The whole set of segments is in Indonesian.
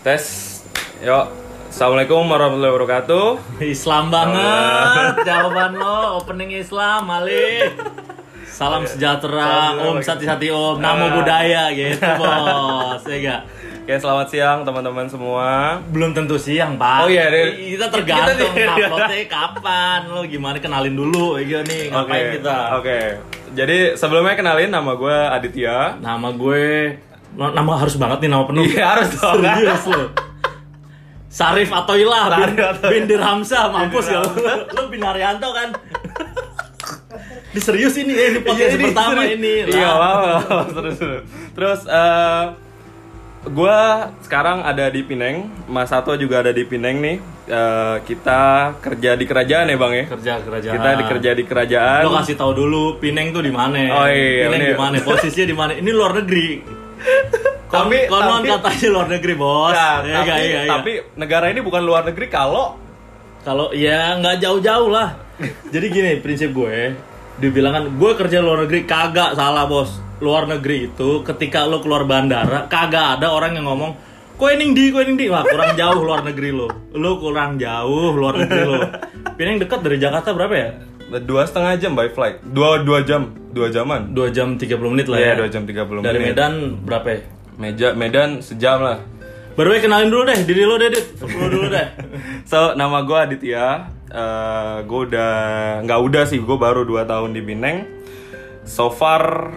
Tes. Yuk. Assalamualaikum warahmatullahi wabarakatuh. Islam banget jawaban lo opening Islam Ali salam sejahtera Salam om sejahtera. sati sati om namo Ah. budaya gitu bos ya gak Oke, selamat siang teman-teman semua. belum tentu siang pak Oh iya, deh. kita tergantung Kita- uploadnya kapan lo gimana kenalin dulu ya nih ngapain Oke, kita Oke. Jadi sebelumnya kenalin nama gue Aditya. nama gue nama harus banget nih nama penuh Iya, harus dong. serius lo Sarif Atoilah bin, Sarif Atoilah. bin Dirhamsyah mampus ya lo bin Haryanto kan Ini serius ini eh, ini Iya, podcast ini pertama serius. ini Iya, Lah. wow. Terus terus. Terus eh gue sekarang ada di Pineng. Mas Sato juga ada di Pineng nih. Eh, kita kerja di kerajaan ya, Bang ya. kerja kerajaan Kita dikerja di kerajaan. lo kasih tahu dulu Pineng tuh di mana Oh, iya, Pineng ini- di mana posisinya di mana ini luar negeri Tapi- konon tapi- katanya luar negeri bos Ya, Ya, tapi, iya, iya, iya. tapi negara ini bukan luar negeri kalau Kalau ya nggak jauh-jauh lah. Jadi gini prinsip gue, dibilang kan gue kerja luar negeri kagak salah bos. Luar negeri itu ketika lo keluar bandara kagak ada orang yang ngomong kue ning di kue ning di wah kurang jauh luar negeri lo lo kurang jauh luar negeri lo Pineng dekat dari Jakarta berapa ya dua setengah jam by flight. Dua dua jam. Dua jaman. Dua jam 30 menit lah Iya, ya. dua jam 30 dari menit. Medan berapa ya? Meja Medan sejam lah. Baru kenalin dulu deh diri lo deh Dit. lo dulu deh. So nama gue Aditya. Eh gue udah nggak udah sih gue baru 2 tahun di Pineng so far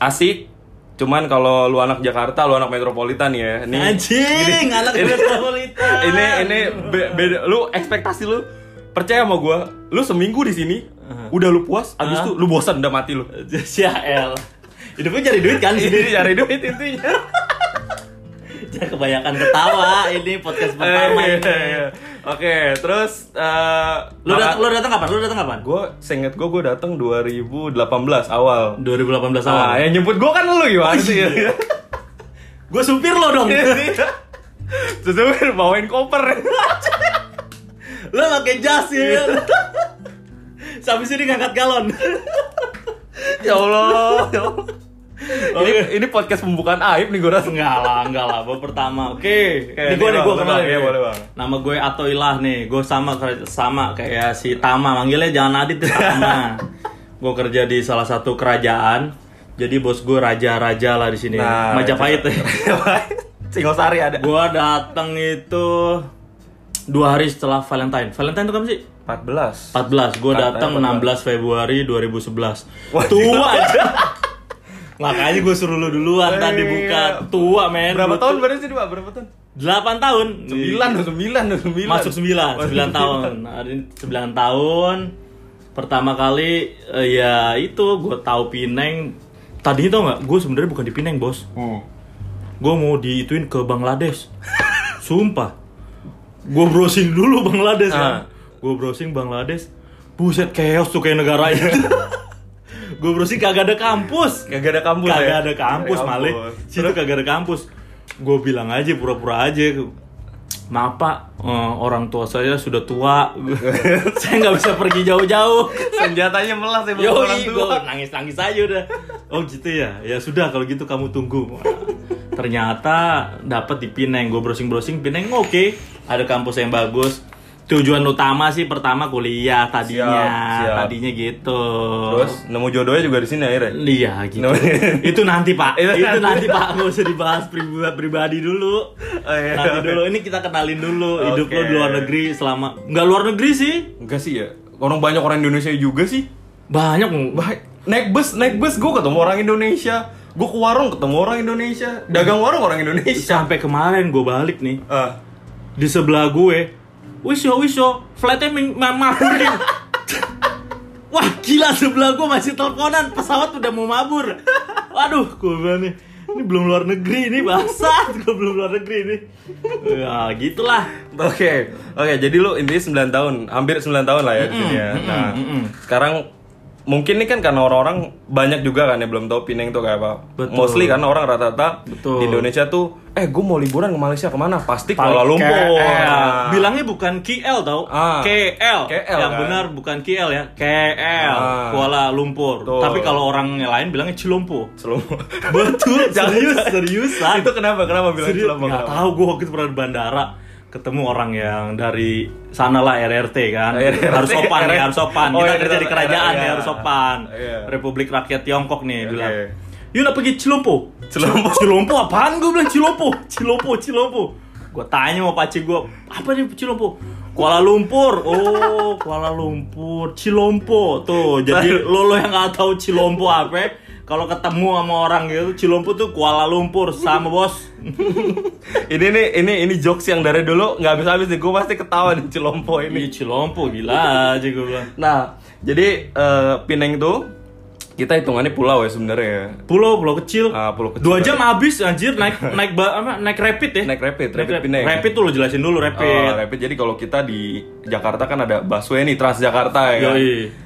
asik. Cuman kalau lu anak Jakarta lu anak metropolitan ya. Ini anjing anak metropolitan. ini ini be- beda lu ekspektasi lu percaya sama gue lu seminggu di sini udah lu puas abis itu lu bosan udah mati lu Sial. Hidupnya cari duit kan sendiri. cari duit intinya Jangan kebanyakan ketawa. Ini podcast pertama Eh, ini. iya. Oke, terus eh Lu datang lu datang kapan? Lu datang kapan? gue seinget gue gue datang 2018 awal 2018 Ah, awal. yang nyebut gue kan lu gimana sih? Gue supir lo dong. Terus gue bawain koper. Lu pakai jas ya. Sampai sini ngangkat galon. ya Allah, ya Allah. Ini, ini podcast pembukaan aib nih gue rasa. Enggak lah, enggak lah. Baru pertama. Oke. Oke, Ini gue nih gue kenal boleh, bang. Nama gue Atoilah nih. Gue sama sama kayak si Tama. Manggilnya jangan Adit ya, Tama. gue kerja di salah satu kerajaan. Jadi bos gue raja-raja lah di sini. Majapahit. Singosari ada. Gua datang itu dua hari setelah Valentine. Valentine itu kapan sih? 14. 14. Gua datang 14. 16 Februari 2011. Wah, Tua aja. Makanya gue suruh lu duluan tadi Iya. buka. Tua men. Berapa tahun berarti sih, Pak? Berapa tahun? 8 tahun. 9 tuh, 9 tuh, 9. Masuk 9, 9 tahun. Ini 9 tahun. Pertama kali eh, ya itu gue tahu Pineng. Tadi tau nggak? Gue sebenarnya bukan di Pineng, Bos. Hmm. gue mau diituin ke Bangladesh sumpah gue browsing dulu Bangladesh Ah. kan gue browsing Bangladesh buset chaos tuh kayak negara itu gue browsing kagak ada kampus Kagak ada kampus kagak ya? ada kampus Malik situ kagak ada kampus gue bilang aja pura-pura aja maaf pak eh, orang tua saya sudah tua saya nggak bisa pergi jauh-jauh Senjatanya melas ya, orang gue tua. nangis nangis aja udah. Oh gitu ya. Ya sudah kalau gitu kamu tunggu. Ternyata dapat di Pineng. Gue browsing browsing Pineng oke. Ada kampus yang bagus. Tujuan utama sih pertama kuliah tadinya. Siap, siap. Tadinya gitu. Terus nemu jodohnya juga di sini akhirnya. Iya gitu. Itu nanti pak. Itu itu nanti. pak. Nggak usah dibahas pribadi, pribadi dulu. Oh, iya. Nanti dulu. Ini kita kenalin dulu. Hidup Oke. lo di luar negeri selama. Nggak luar negeri sih. Enggak sih ya. Orang banyak orang Indonesia juga sih. Banyak. Baik. Naik bus, naik bus gue ketemu orang Indonesia. Gue ke warung ketemu orang Indonesia. Dagang warung orang Indonesia. Sampai kemarin gue balik nih. Ah. di sebelah gue wiso wiso flightnya ming- ma- mabur nih wah gila sebelah gue masih teleponan. Pesawat udah mau mabur. Waduh gue bilang nih ini belum luar negeri ini bangsat. Gue belum luar negeri ini. Ya gitulah. Oke, oke. Jadi lu intinya 9 tahun, hampir 9 tahun lah ya di sini ya. Nah, mm-mm. sekarang mungkin ini kan karena orang-orang banyak juga kan yang belum tahu Pineng tuh kayak apa. Betul. Mostly kan orang rata-rata Betul. di Indonesia tuh, eh gue mau liburan ke Malaysia ke mana? Pasti Kuala Lumpur. Nah. Bilangnya bukan KL tau, Ah. KL. KL, Yang kan? benar bukan KL ya, KL, Ah. Kuala Lumpur. Betul. Tapi kalau orang yang lain bilangnya Cilompo. Selalu. Betul, serius, seriusan. itu kenapa? Kenapa bilang Cilompo? nggak Kenapa? tahu gue waktu itu pernah di bandara ketemu orang yang dari sana lah RRT kan. RRT. harus sopan nih harus sopan. Oh, kita iya, kerja di iya, kerajaan iya. nih harus sopan. Iya. Republik Rakyat Tiongkok nih Oke. bilang. yuk nak pergi Cilompo Cilompo. Cilompo apaan? Gue bilang Cilompo Cilompo Cilompo gue tanya sama paci gue apa nih Cilompo Kuala Lumpur. Oh Kuala Lumpur. Cilompo tuh jadi lo lo yang nggak tahu Cilompo apa kalau ketemu sama orang gitu Cilompo tuh Kuala Lumpur sama bos ini nih ini ini jokes yang dari dulu nggak habis habis nih gue pasti ketawa nih Cilompo ini Ini Cilompo gila aja gue bilang. nah jadi eh, Pineng tuh kita hitungannya pulau ya sebenarnya Pulau pulau kecil. Ah, pulau kecil. Dua jam habis anjir naik naik ba, apa, naik rapid ya. Naik rapid, rapid Pineng. Rapid tuh lo jelasin dulu rapid. Oh, rapid. Jadi kalau kita di Jakarta kan ada busway nih Transjakarta ya. kan?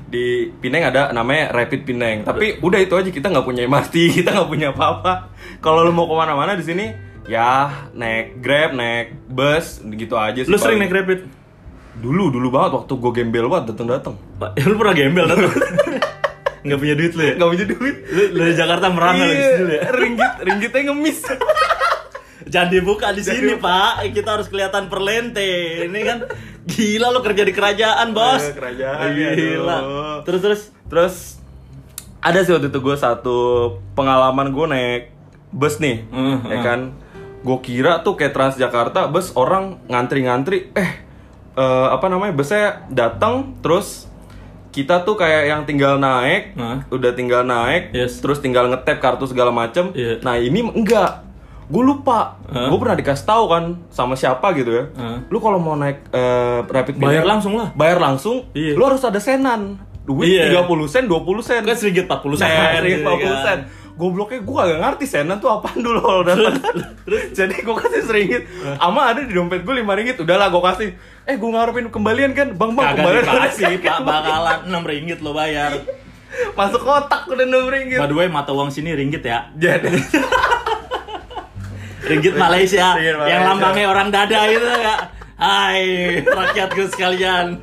Di Pineng ada namanya Rapid Pineng. Tapi udah itu aja kita nggak punya MRT, kita nggak punya apa-apa. Kalau lu mau ke mana-mana di sini, ya naik Grab, naik bus, gitu aja sih. Lu sering naik rapid? Dulu, dulu banget waktu gue gembel banget datang-datang. Pak, ya, lu pernah gembel kan? Nggak punya duit lu ya? Nggak punya duit. Lu, di Jakarta merangkak di Iya, sini ya? ringgit, ringgitnya ngemis. Jangan dibuka di sini, Pak. Kita harus kelihatan perlente. Ini kan gila lu kerja di kerajaan, Bos. Eh, kerajaan, Gila. aduh. Terus terus Terus ada sih waktu itu gue satu pengalaman gue naik bus nih, Hmm, ya kan. Gue kira tuh kayak Transjakarta bus orang ngantri-ngantri, eh eh, apa namanya busnya datang terus kita tuh kayak yang tinggal naik, Hah? udah tinggal naik, Yes. terus tinggal ngetap kartu segala macem. Iya. Nah ini enggak, gue lupa, Hah? gue pernah dikasih tahu kan sama siapa gitu ya. Hah? Lu kalau mau naik eh, rapid Bayar Pinang, langsung lah. bayar langsung, Iya. lu harus ada senan. Duit Iya. 30 sen, 20 sen. kan sedikit 40 sen. Nah, gitu 50 kan. sen. Gobloknya gue gak ngerti senan tuh apaan dulu kalau datang. Jadi gue kasih seringgit. Ama ada di dompet gue 5 ringgit. Udahlah gue kasih. Eh gue ngarepin kembalian kan. Bang bang Kagak kembalian. dikasih, Pak. Bakalan 6 ringgit lo bayar. Masuk kotak udah 6 ringgit. By the way, mata uang sini ringgit ya. Jadi Ringgit Malaysia, Ringgit Malaysia. yang lambangnya orang dada gitu ya. Hai, rakyatku sekalian.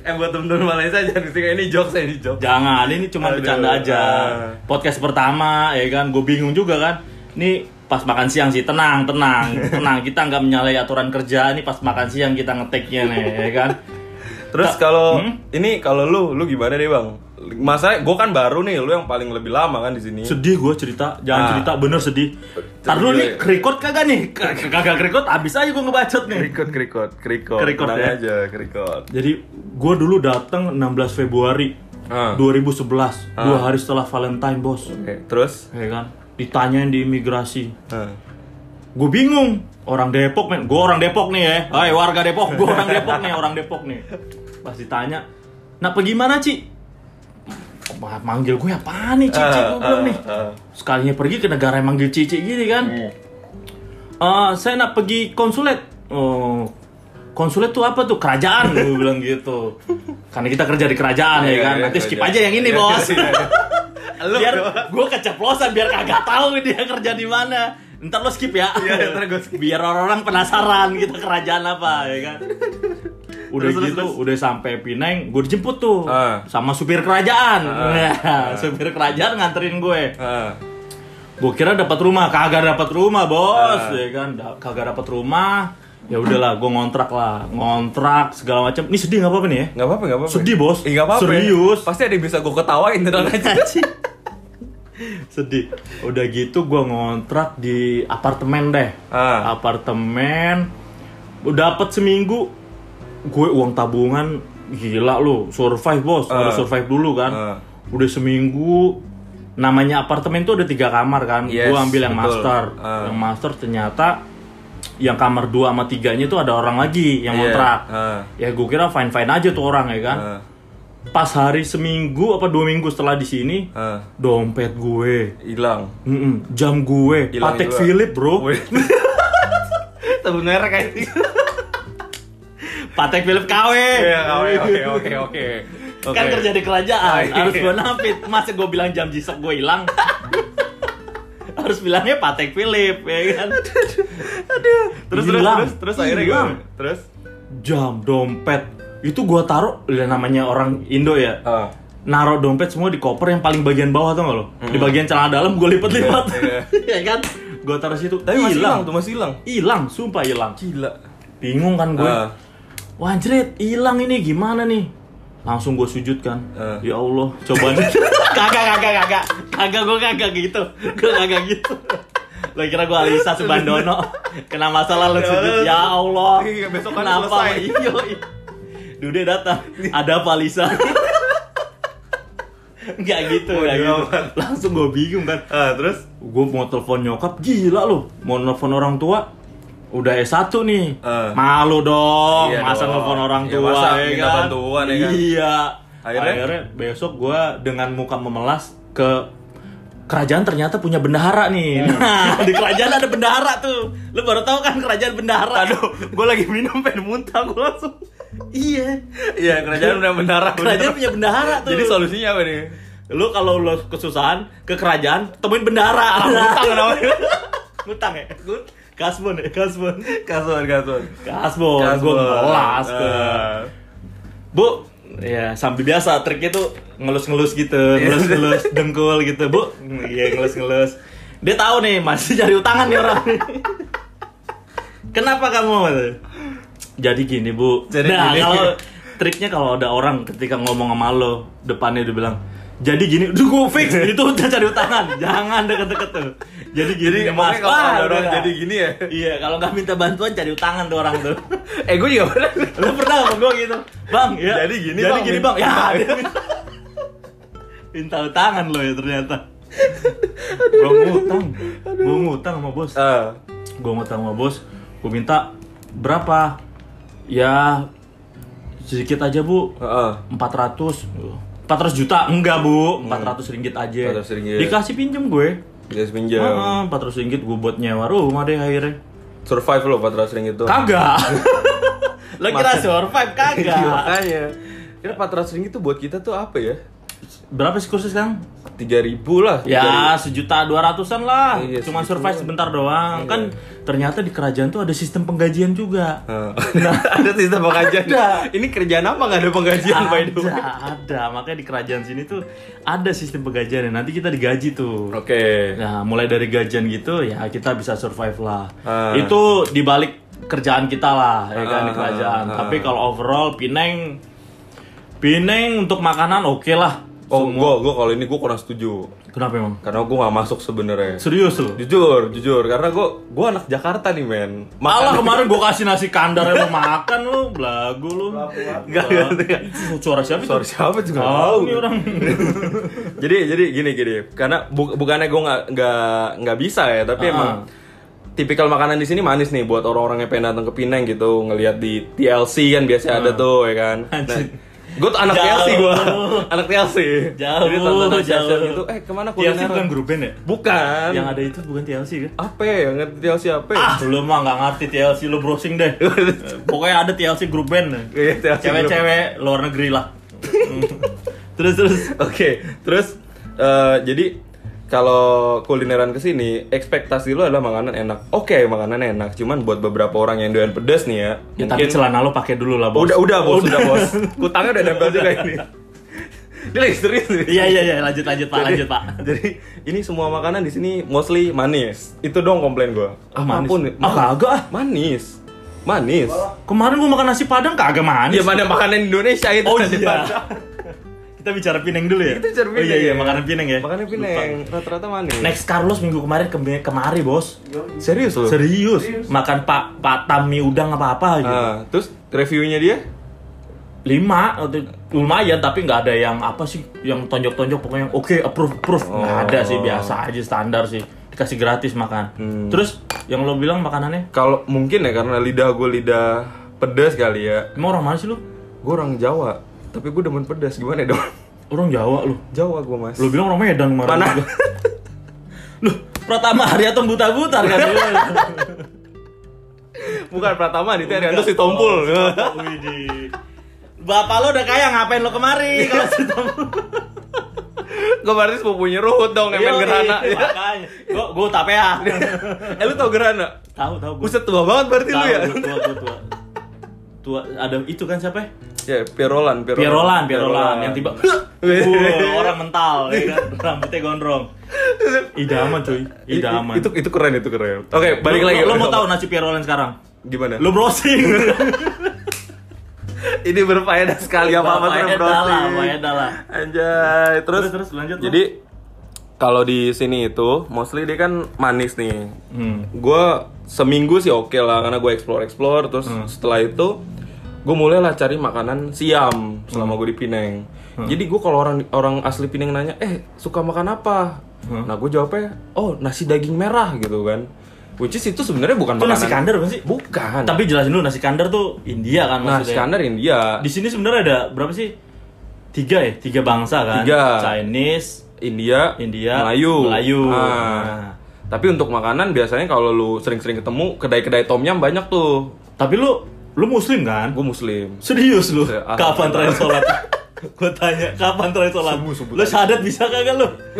eh buat temen-temen Malaysia jangan di sini ini jokes ini jokes. Jangan, ini cuma bercanda aja. Ah. Podcast pertama, ya kan, gue bingung juga kan. Ini pas makan siang sih, tenang, tenang, tenang. Kita nggak menyalahi aturan kerja. Ini pas makan siang kita ngeteknya nih, ya kan. Terus kalau Hmm? ini kalau lu lu gimana deh bang? Masa gue kan baru nih, lu yang paling lebih lama kan di sini. Sedih gue cerita, jangan Ah. cerita, bener sedih. Tar dulu nih, record kagak nih? K- Kagak record, abis aja gue ngebacot nih. Kerikot, kerikot, kerikot. Kerikot, ya. aja, kerikot. Jadi gue dulu datang 16 Februari Ah. 2011, dua hari setelah Valentine bos, Oke, terus? ya kan? Ditanyain di imigrasi, Ah. gue bingung. Orang Depok men, gue orang Depok nih ya. Hai warga Depok, gue orang Depok nih, orang Depok nih. Pas ditanya, nah pergi mana Ci? Ma- Manggil gue apa nih Cici Ah, gue bilang nih. ah. Sekalinya pergi ke negara yang manggil Cici gini kan. "Eh, saya nak pergi konsulat. Oh, konsulat tuh apa tuh? Kerajaan gue bilang gitu. Karena kita kerja di kerajaan ya Iya, kan. iya, Nanti skip aja yang ini Iya, bos. iya. Biar gue keceplosan biar kagak tahu dia kerja di mana. Ntar lo skip ya. Iya, ntar gua skip. Biar orang-orang penasaran kita kerajaan apa ya kan. Udah Terus, gitu, terus. udah sampai Pineng, gue dijemput tuh Ah. sama supir kerajaan. Ah. Nah, supir kerajaan nganterin gue. Ah. Gue kira dapat rumah, kagak dapat rumah, Bos. Ah. Ya kan, kagak dapat rumah. Ya udahlah, gue ngontrak lah. Ngontrak segala macam. Ini sedih nggak apa-apa nih ya? Nggak apa-apa, nggak apa-apa. Sedih, Bos. Nggak apa-apa. ya. Serius. Pasti ada yang bisa gue ketawain tenang aja. sedih udah gitu gue ngontrak di apartemen deh Ah. apartemen udah dapet seminggu gue uang tabungan gila lu survive bos Ah. harus survive dulu kan Ah. udah seminggu namanya apartemen tuh ada tiga kamar kan Yes, gue ambil yang betul. master Ah. yang master ternyata yang kamar 2 sama tiganya tuh ada orang lagi yang Iya. ngontrak Ah. ya gue kira fine fine aja tuh orang ya kan Ah. pas hari seminggu apa dua minggu setelah di sini Ah. dompet gue Hilang. Jam gue, Hilang Patek. Philip bro. Sebut merek kayak gitu. Patek Philip KW. Iya, oke, oke, oke, oke. Kan kerja di kerajaan, Ah, iya. harus bonafit. Masa gue bilang jam jisok gue hilang? harus bilangnya Patek Philip, ya kan? Terus terus Hilang. terus terus akhirnya gimana? Terus Jam, dompet. Itu gue taruh, ya namanya orang Indo ya. ah Naruh dompet semua di koper yang paling bagian bawah tuh nggak lo? Di bagian celana dalam gue lipat-lipat. Iya. ya kan? Gue taruh situ. tapi masih hilang tuh masih hilang. Hilang, sumpah hilang. Gila. Bingung kan gue. Ah. Wah anjrit, hilang ini gimana nih? Langsung gue sujud kan. Eh. Ya Allah, coba nih. kagak, kagak, kagak. Kagak, gue kagak gitu. Gue kagak gitu. Lo kira gue Alisa Subandono Kena masalah lo sujud Ya Allah Iya, besok kan Kenapa. Iya iya. Dude datang Ada apa Alisa Enggak gitu, Bodoh enggak gitu. Langsung gue bingung kan Ah, terus gue mau telepon nyokap gila lu mau telepon orang tua udah S1 nih Eh. malu dong Iya masa telepon orang Iya, tua masa ya minta kan bantuan, ya kan? iya Akhirnya? besok gue dengan muka memelas ke kerajaan ternyata punya bendahara nih Hmm. nah di kerajaan ada bendahara tuh lu baru tahu kan kerajaan bendahara aduh, gue lagi minum pengen muntah gue langsung. iya Iya, kerajaan udah bendahara. kerajaan punya bendahara tuh Jadi solusinya apa nih? lu kalau lu kesusahan ke kerajaan temuin bendahara Ngutang namanya. ngutang ya kasbon ya kasbon. Kasuan. kasbon. Gue Kasbon. ngelas ke. Ah. bu ya sambil biasa triknya tuh ngelus-ngelus gitu ngelus-ngelus dengkul gitu. Bu iya ngelus-ngelus. Dia tahu nih masih cari utangan nih orang. Kenapa kamu jadi gini bu. Jadi nah kalau triknya kalau ada orang ketika ngomong sama lo depannya dia bilang jadi gini, udah gue fix itu udah cari utangan, jangan deket-deket tuh. Jadi gini, Jadi mas, kalau orang udah. jadi gini ya. Iya, kalau nggak minta bantuan cari utangan tuh orang tuh. Eh, gue juga pernah. Lo pernah sama gue gitu, bang? Ya, Jadi gini, jadi Bang. gini bang. Ya, Minta- dia minta, minta utangan lo ya ternyata. Gue ngutang, gue ngutang sama bos. Ah. Gue ngutang sama bos, gue minta berapa? Ya sedikit aja bu, Heeh. 400 400 juta enggak bu 400 ringgit aja 400 ringgit. dikasih pinjem gue Dia pinjam. Ah, 400 ringgit gue buat nyewa rumah deh akhirnya Survive lo 400 ringgit tuh. kagak lo kira survive kagak Iya, makanya. Kira 400 ringgit tuh buat kita tuh apa ya? Berapa sih kursus sekarang 3000 lah. ya sejuta dua ratusan lah Iya, cuman segitu survive sebentar doang kan ternyata di kerajaan tuh ada sistem penggajian juga Nah, ada sistem penggajian. Ada. Ini kerjaan apa nggak ada penggajian by the way? ada ada makanya di kerajaan sini tuh ada sistem penggajian nanti kita digaji tuh Oke. Nah, mulai dari gajian gitu ya kita bisa survive lah. Ah. Itu dibalik kerjaan kita lah, ya kan di Ah, kerajaan. ah, ah. Tapi kalau overall Pineng Pineng untuk makanan oke lah. Oh, Semua. gua gua kalau ini gua kurang setuju. Kenapa emang? Karena gua nggak masuk sebenarnya. Serius lu? Jujur, jujur, karena gua gua anak Jakarta nih, men. Malah kemarin gua kasih nasi kandar lu makan lu, belagu lu. Enggak, suara siapa itu? Sorry siapa juga Tahu nih orang. jadi jadi gini gini, karena bu- bukannya gua nggak nggak nggak bisa ya, tapi Ah. emang tipikal makanan di sini manis nih buat orang-orang yang pengen datang ke Pineng gitu, ngelihat di TLC kan biasanya ada tuh ya kan. Nah. Gue tuh anak Jauh. TLC gue, anak TLC. Jauh, Jadi tontonan jauh. gitu, eh ke mana TLC kuliner? bukan grup band ya? Bukan. Yang ada itu bukan TLC kan? apa ya? Yang ngerti TLC apa ya? Ah, lu mah nggak ngerti TLC lu browsing deh. Pokoknya ada TLC grup band. Iya, TLC Cewek-cewek luar negeri lah. terus terus. Oke, terus eh, jadi kalau kulineran ke sini, ekspektasi lu adalah makanan enak. Oke, makanan enak, cuman buat beberapa orang yang doyan pedas nih ya. Ya tapi celana lu pakai dulu lah, Bos. udah udah bos, udah bos. Kutangnya udah nempel juga ini. Dia lagi serius nih. Iya iya iya, lanjut lanjut Pak, Jadi- lanjut Pak. Jadi ini semua makanan di sini mostly manis. Itu dong komplain gua. Ah, manis. Apa pun, Ah, kagak ah. manis. Manis. Kemarin gua makan nasi Padang kagak manis. Ya mana makanan Indonesia itu Oh iya. Kita bicara Pineng dulu ya. Kita bicara Oh iya Pineng iya, ya. makanan Pineng ya. Makanan Pineng rata-rata manis. Next Carlos minggu kemarin ke kemari, Bos. Serius loh. Serius. Makan Pak Pak Tami udang apa-apa gitu. Terus reviewnya dia? lima lumayan tapi nggak ada yang apa sih yang tonjok-tonjok pokoknya yang oke approve approve nggak Oh. ada sih biasa aja standar sih dikasih gratis makan Hmm. terus yang lo bilang makanannya Kalau mungkin ya karena lidah gue lidah pedas kali ya. emang orang mana sih lo Gue orang Jawa, tapi gue demen pedas. Gimana dong? orang Jawa lo Jawa gue mas. lo bilang orang Medan kemarin Mana? Loh, Pratama Haryanto buta-buta kan Bukan Pratama, di Terianto si Tompul. Widih. Bapak lo udah kaya ngapain lo kemari kalau cerita Gue berarti sepupunya Ruhut dong yang main gerhana. Makanya. Gua gua tapea. eh lu tau gerhana? Tahu tahu gua. Buset tua banget berarti lu ya? tua tua. Tua ada itu kan siapa? Ya? Ya, Pierolan, Pierolan, Pierolan yang tiba Wah, orang mental ya kan, rambutnya gondrong. Idaman cuy, idaman. Itu itu keren itu keren. Oke, balik Lo- lagi. Lo, mau tahu nasib Pierolan sekarang? gimana? Lo browsing. Ini berfaedah sekali apa apa Faedah lah, faedah lah. Anjay, terus Terus, terus, lanjut, Jadi kalau di sini itu mostly dia kan manis nih. Hmm. Gue seminggu sih oke lah karena gue explore explore terus Hmm. setelah itu gue mulai lah cari makanan siam selama gue di Pineng. Hmm. Jadi gue kalau orang orang asli Pineng nanya, eh suka makan apa? Hmm. Nah gue jawabnya, oh nasi daging merah gitu kan. Which is itu sebenarnya bukan Itu makanan. nasi kandar bukan sih? Bukan. Tapi jelasin dulu nasi kandar tuh India kan nasi maksudnya. kandar India. Di sini sebenarnya ada berapa sih? Tiga ya, tiga bangsa kan. Tiga. Chinese, India, India, Melayu. Melayu. Ah. Nah. Tapi untuk makanan biasanya kalau lu sering-sering ketemu kedai-kedai tom yum banyak tuh. Tapi lu lu muslim kan? Gue muslim. Serius lu? Se- Kapan terakhir sholat? Gue tanya, kapan terakhir sholat? Subuh, subuh Lu syahadat bisa kagak lu?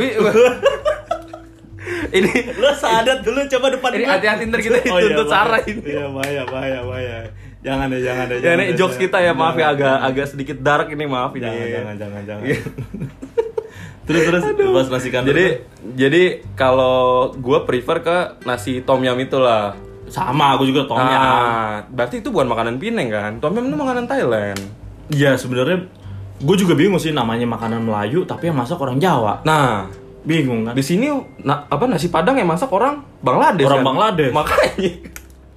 Ini Lu syahadat dulu coba depan Ini hati-hati ntar kita Oh, iya. Sarah ini. Iya, bahaya, bahaya, bahaya. Jangan deh, jangan deh. ya jangan ini deh, jokes jangan. kita ya maaf ya Jangan, agak jangan. agak sedikit dark ini maaf ini. Jangan, jangan, jangan, jangan. Iya. terus terus pas nasi kandar. Jadi jadi kalau gue prefer ke nasi tom yum itulah. Sama aku juga tom yum. Ah, berarti itu bukan makanan Pineng kan? Tom yum itu makanan Thailand. Iya, sebenarnya gue juga bingung sih namanya makanan Melayu tapi yang masak orang Jawa. Nah, Bingung kan? di sini na- apa nasi Padang yang masak orang Bangladesh Orang kan? Bangladesh. Makanya.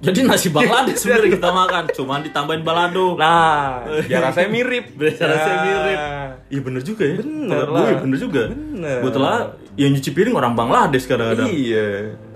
Jadi nasi Bangladesh sebenarnya kita makan, cuman ditambahin balado. Nah, biar rasanya mirip. Biar rasanya Nah. mirip. Iya bener juga ya. Bener gue, lah. iya bener juga. Bener. Gue telah yang nyuci piring orang Bangladesh kadang-kadang. Iya.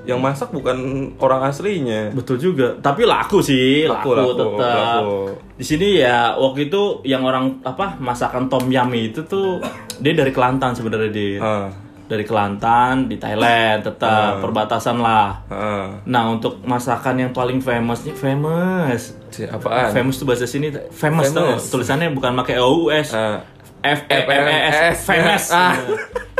Yang masak bukan orang aslinya. Betul juga. Tapi laku sih, Laku, laku, laku, tetap. laku. Di sini ya waktu itu yang orang apa masakan tom yum itu tuh dia dari Kelantan sebenarnya dia. Ah, Dari Kelantan di Thailand tetap perbatasan lah. ah. Nah untuk masakan yang paling famous nih famous. Apaan? Famous tuh bahasa sini famous, tuh Famous. tulisannya bukan pakai O U S. Ah. F E M E S famous Ah.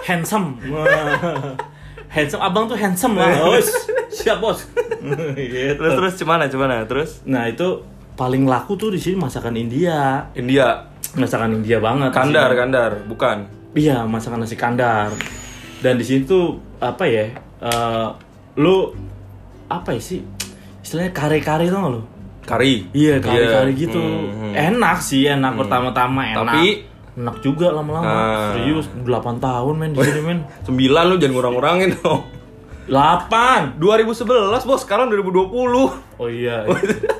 handsome. handsome abang tuh handsome lah bos siap bos Gitu. Terus terus cemana cemana terus? nah itu paling laku tuh di sini masakan India India. masakan India banget Kandar, sini. kandar, bukan. iya masakan nasi kandar dan di sini tuh apa ya eh, lu apa ya sih istilahnya kare-kare tuh lo Kari. Iya kari-kari Iya. gitu. Hmm, hmm. Enak sih, enak pertama-tama enak. Tapi- enak juga lama-lama. Ah. Serius 8 tahun men di sini men. Sembilan lu jangan ngurang-ngurangin dong. 8. 2011 bos, sekarang 2020. Oh iya.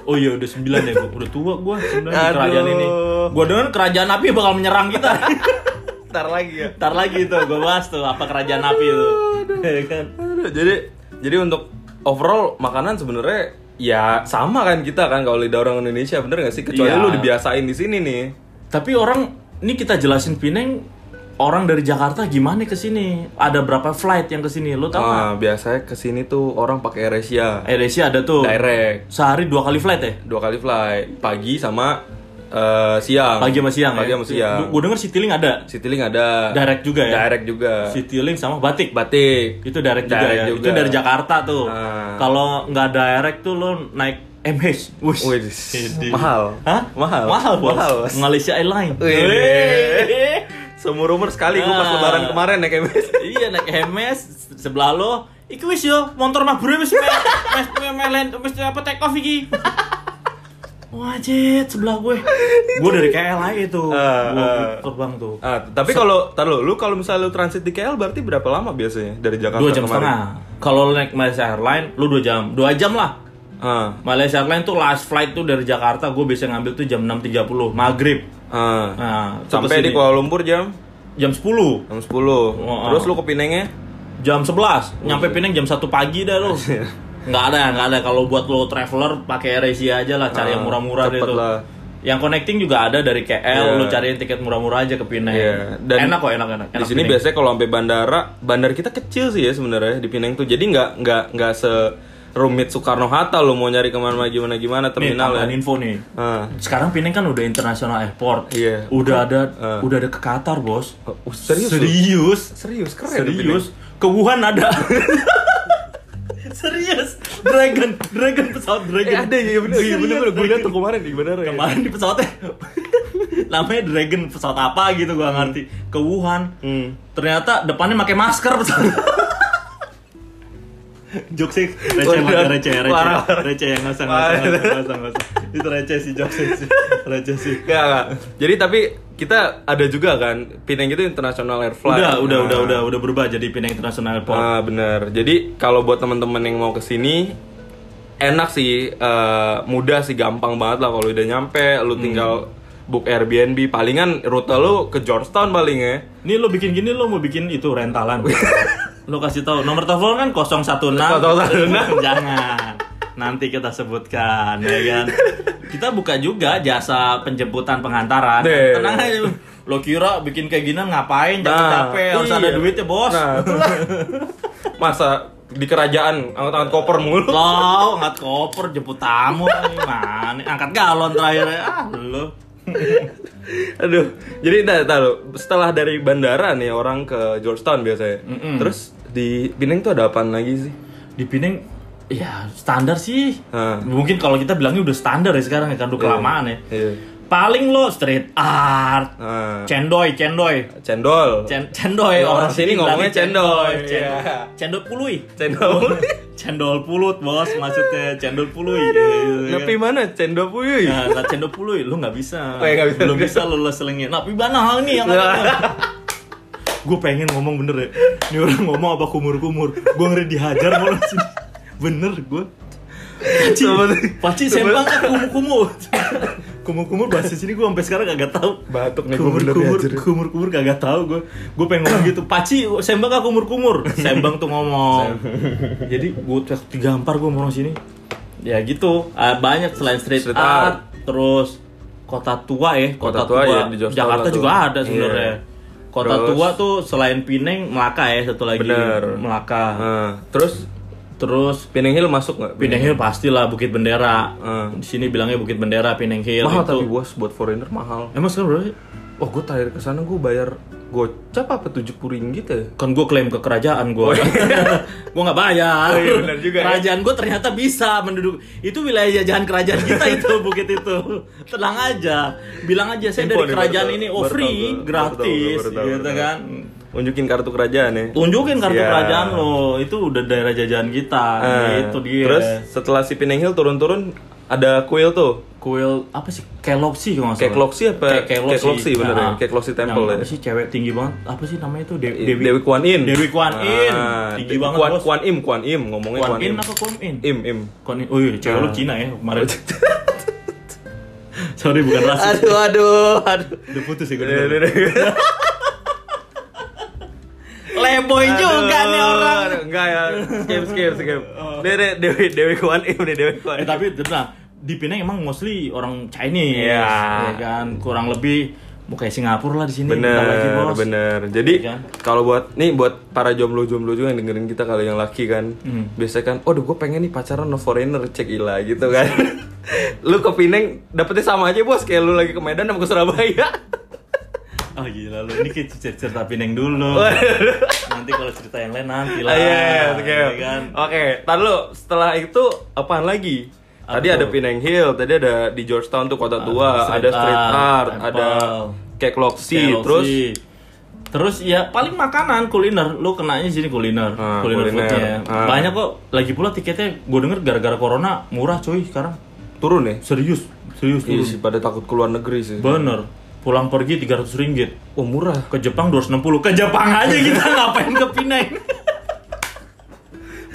Oh iya udah 9 ya gua. Udah tua gua sebenarnya di Aduh. kerajaan ini. Gua dengar kerajaan api bakal menyerang kita. Ntar lagi ya. Ntar lagi tuh gua bahas tuh apa kerajaan api itu. Ya kan? Aduh, jadi jadi untuk overall makanan sebenarnya ya sama kan kita kan kalau lidah orang Indonesia bener gak sih kecuali Iya. lu dibiasain di sini nih Tapi orang ini kita jelasin Pineng orang dari Jakarta gimana ke sini? Ada berapa flight yang ke sini? Lu tahu nggak? ah, biasanya ke sini tuh orang pakai AirAsia AirAsia ada tuh. direct Sehari dua kali flight ya? dua kali flight pagi sama eh, siang Pagi sama siang pagi ya? sama siang Gue denger Citylink ada. Citylink ada Direct juga ya? direct juga Citylink sama Batik. batik Itu direct juga Direct ya. juga. Itu dari Jakarta tuh. Ah. Kalau nggak direct tuh lo naik MH. Wush. Mahal Hah? mahal Mahal, bos. mahal bos. Malaysia Airlines. Seumur umur sekali gue pas lebaran kemarin naik MS iya naik MS sebelah lo. Iku wis yo, motor mabure wis me- wis me- melen wis apa take off iki. Wajit sebelah gue. Gue dari KL aja tuh. Ah, Gue ah. terbang tuh. Ah, tapi kalau tar lu, lu kalau misalnya lu transit di KL berarti berapa lama biasanya dari Jakarta Dua jam kemarin? setengah. Kalau naik Malaysia Airlines, lu dua jam, dua jam lah. Ah, Malaysia Airlines tuh last flight tuh dari Jakarta, gue bisa ngambil tuh jam 6.30 maghrib. ah. Nah, Sampai di Kuala Lumpur jam jam 10 jam 10. Oh, Terus ah. lu ke Pinengnya? jam 11 nyampe Pinang jam 1 pagi dah lu. nggak ada, nggak ada. Kalau buat lo traveler pakai AirAsia aja lah, cari Ah, yang murah-murah tuh. lah. Yang connecting juga ada dari KL, Iya. lu cariin tiket murah-murah aja ke Pinang. Iya, dan enak kok, enak enak. Di sini Pinang. biasanya kalau sampai bandara, bandar kita kecil sih ya sebenarnya di Pineng tuh. Jadi nggak nggak nggak se rumit Soekarno Hatta lo mau nyari ke mana gimana gimana Nih, terminal tambahan ya. info nih. Ah. Sekarang Pineng kan udah international airport. Iya. Udah ada Ah. udah ada ke Qatar, Bos. Oh, serius? Serius. Serius keren. Serius. Ke Wuhan ada. Serius. Dragon, Dragon pesawat Dragon. Eh ada ya bener, iya bener bener. Gue liat tuh kemarin di bener ya. Kemarin di pesawatnya namanya Dragon pesawat apa gitu gua nggak ngerti ke Wuhan Hmm. ternyata depannya pakai masker pesawat Jokes receh banget, receh, receh, receh yang usah, nggak usah. Itu receh sih jokes sih, receh sih. Gak, gak. Jadi tapi kita ada juga kan Pineng itu international air flight. Udah, udah, Nah. udah, udah, udah berubah jadi Pinang International Airport. Ah bener. Jadi kalau buat teman-teman yang mau ke sini enak sih, eh, mudah sih, gampang banget lah kalau udah nyampe, lu tinggal book Airbnb. Palingan rute lu ke Georgetown paling ya. Ini lo bikin gini lo mau bikin itu rentalan. lo kasih tahu nomor telepon kan 016. 016. Jangan. Nanti kita sebutkan ya kan. Kita buka juga jasa penjemputan pengantaran. Deh. Tenang aja. Lo kira bikin kayak gini ngapain? Jangan Nah, capek, harus ada iya. duitnya, Bos. Nah. Masa di kerajaan angkat-angkat koper mulu. Lo angkat koper jemput tamu gimana? Angkat galon terakhir ah lo. Aduh, jadi entar, lu. setelah dari bandara nih orang ke Georgetown biasanya. Mm-mm. Terus di Pineng tuh ada apaan lagi sih? Di Pineng ya standar sih. Nah. Mungkin kalau kita bilangnya udah standar ya sekarang ya kan udah kelamaan ya. Iya. Paling lo street art, Nah, cendoy, cendoy. cendol. Cen cendoy Ya, orang sini ngomongnya cendoy. Cendol, Iya. cendol puluy. Cendol. cendol pulut, Bos, maksudnya cendol puluy. Gitu, Nepi mana cendol puyuy? Nah, nah, cendol puluy lu nggak bisa. Oh, ya, nggak bisa. Belum bisa lu lu selingin. Napi mana hal nih yang Gue pengen ngomong bener ya. Ini orang ngomong apa kumur-kumur. Gue ngeri dihajar malah sini. Bener gue. Paci, paci sembang kan kumur-kumur. Kumur-kumur bahasa sini gue sampai sekarang kagak tahu. Batuk nih, gua bener Kumur-kumur, dihajar. kumur-kumur kagak tahu gue. Gue pengen ngomong gitu. Paci sembang kan kumur-kumur. Sembang tuh ngomong. Jadi gue digampar gue ngomong sini. Ya gitu. Ah, banyak selain street, Street art, art. terus kota tua ya. Kota tua ya, di Georgetown Jakarta juga ada sebenarnya. Iya. Kota Terus- tua tuh selain Pineng, Melaka ya satu lagi. Bener. Melaka. Nah, terus Terus Pineng Hill masuk nggak? Pineng Hill pastilah Bukit Bendera. Hmm. Di sini bilangnya Bukit Bendera, Pineng Hill mahal itu. tapi bos buat foreigner mahal. Emang sekarang berapa sih? Oh, gue terakhir ke sana gue bayar gocap apa 70 ringgit ya? Kan gue klaim ke kerajaan gue. gue nggak bayar. Oh iya, benar juga ya. Kerajaan gue ternyata bisa menduduk. Itu wilayah jajahan kerajaan kita itu bukit itu. Tenang aja. Bilang aja saya Info dari kerajaan ini oh free, gratis gitu kan. Unjukin kartu kerajaan ya. Tunjukin kartu Siap. kerajaan lo. Itu udah daerah jajahan kita. Ah, itu dia. Terus setelah si Pineng Hill turun-turun ada kuil tuh. kuil apa sih? Keloksi kalau nggak salah. Kekloksi apa? Ke- Keloksi. Kekloksi, bener ya? Nah, Kekloksi Temple yang ya? Apa sih cewek tinggi banget? Apa sih namanya itu? De- Dewi, Dewi Kuan Yin. Dewi Kuan Yin. Ah, Tinggi De- banget, Kuan, Bos. Kuan Im, Kuan Im ngomongnya Kuan Kuan, In Im. apa Kuan In? Im, Im. Kuan In. Oh iya, cewek lu Ah. Cina ya kemarin. Sorry bukan rasis. Aduh, aduh, aduh. Udah putus ya gue. Aduh. Leboy juga nih orang. Enggak ya, skip, skip, skip. Dewi, Dewi, Dewi Kuan Im deh, Dewi Kuan Eh tapi tenang, di Penang emang mostly orang Chinese. Iya. Ya kan, kurang lebih mau kayak Singapura lah di sini. bentar lagi, Bener, Bos. bener. Jadi Iya kan? kalau buat nih buat para jomblo-jomblo juga yang dengerin kita kalau yang laki kan, Hmm. biasanya kan, oh gue pengen nih pacaran no foreigner cek ila gitu kan. lu ke Pineng dapetnya sama aja bos kayak lu lagi ke Medan sama ke Surabaya. Oh gila lu, ini kayak cerita, cerita Pineng dulu. nanti kalau cerita yang lain nanti lah. Ah, iya, oke. ya kan? Oke, tar lu setelah itu apaan lagi? Tadi ada? Pineng Hill, tadi ada di Georgetown tuh kota tua, street ada street art, art, ada cake Keloksi. terus Terus ya paling makanan kuliner, lu kenanya sini kuliner, Ah, kuliner, kuliner. foodnya. Ah. Banyak kok. Lagi pula tiketnya, gue denger gara-gara corona murah cuy sekarang. turun ya? Serius, serius Iya turun. sih, pada takut keluar negeri sih. Bener. Pulang pergi 300 ringgit. Oh murah. Ke Jepang 260. Ke Jepang aja kita ngapain ke Pineng.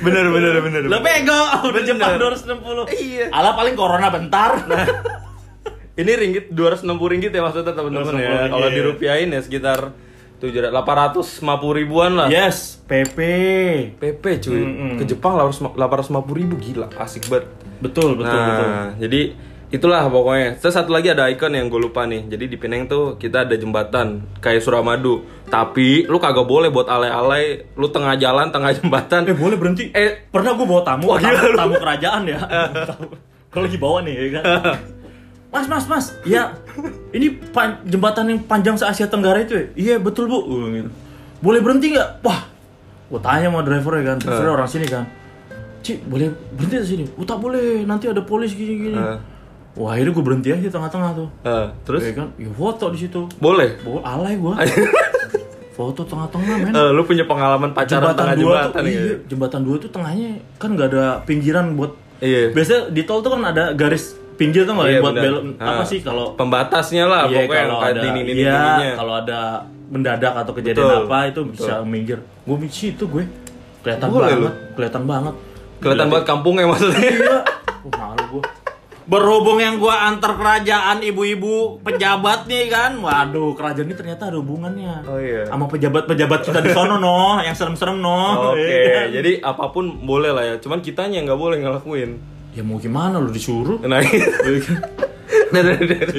Bener bener bener. Lo bego, udah. Jepang 260. Iya. Ala paling corona bentar. Ini ringgit 260 ringgit ya maksudnya teman-teman 260 ya. Kalau dirupiahin ya sekitar 700 850 ribuan lah. yes, PP. PP cuy. Mm-mm. Ke Jepang 850 ribu gila, asik banget. Betul, betul, nah, betul. jadi itulah pokoknya terus satu lagi ada icon yang gue lupa nih jadi di Pineng tuh kita ada jembatan kayak Suramadu tapi lu kagak boleh buat alay-alay lu tengah jalan tengah jembatan Eh boleh berhenti. eh Pernah gue bawa tamu, Wah, tamu, tamu kerajaan ya. Kalau lagi bawa nih, ya kan. Mas, mas, mas, ya ini pan- jembatan yang panjang se Asia Tenggara itu ya? Iya betul bu. Gitu. Boleh berhenti nggak? Wah, gue tanya sama driver ya kan, drivernya orang sini kan. Cik, boleh berhenti di sini? Oh tak boleh, nanti ada polis gini-gini. Eh. Wah, akhirnya gue berhenti aja di tengah-tengah tuh. eh, terus Ya kan, ya foto di situ. boleh Bawa alay gue. foto tengah-tengah men. Eh, lu punya pengalaman pacaran tengah dua jembatan tuh, ya? iya, jembatan dua tuh tengahnya kan nggak ada pinggiran buat Iya. biasanya di tol tuh kan ada garis pinggir tuh nggak Iya, ya buat benar. belok apa Ah. sih kalau pembatasnya lah iya, pokoknya kalau ada ini ini iya, ininya. kalau ada mendadak atau kejadian Betul, apa itu bisa minggir gue di situ gue kelihatan Boleh banget kelihatan banget kelihatan banget kampungnya maksudnya iya oh, malu gue berhubung yang gua antar kerajaan ibu-ibu pejabat nih kan waduh kerajaan ini ternyata ada hubungannya Oh, iya. sama pejabat-pejabat kita di sono no yang serem-serem no Oke, Iya kan? jadi apa pun boleh lah ya. Cuman kitanya nggak boleh ngelakuin. ya mau gimana lu disuruh Nah, nah, nah, nah.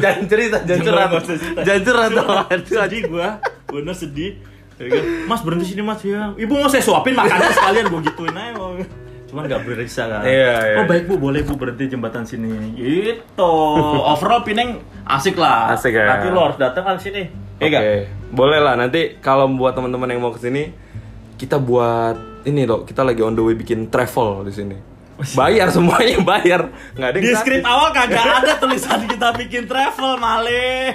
jangan cerita, jangan curhat, cerita. jangan curhat dong. sedih gua bener sedih kan? mas berhenti sini mas ya ibu mau saya suapin makannya sekalian gua gituin aja. Cuman nggak berisa kan Iya, iya. oh baik bu boleh bu berhenti jembatan sini gitu overall Pineng asik lah Asik ya. nanti lo harus datang kan sini Iya Oke, nggak? boleh lah. Nanti kalau buat teman-teman yang mau ke sini, kita buat ini loh. Kita lagi on the way bikin travel di sini. Bayar semuanya bayar, nggak ada di skrip awal kagak ada tulisan kita bikin travel male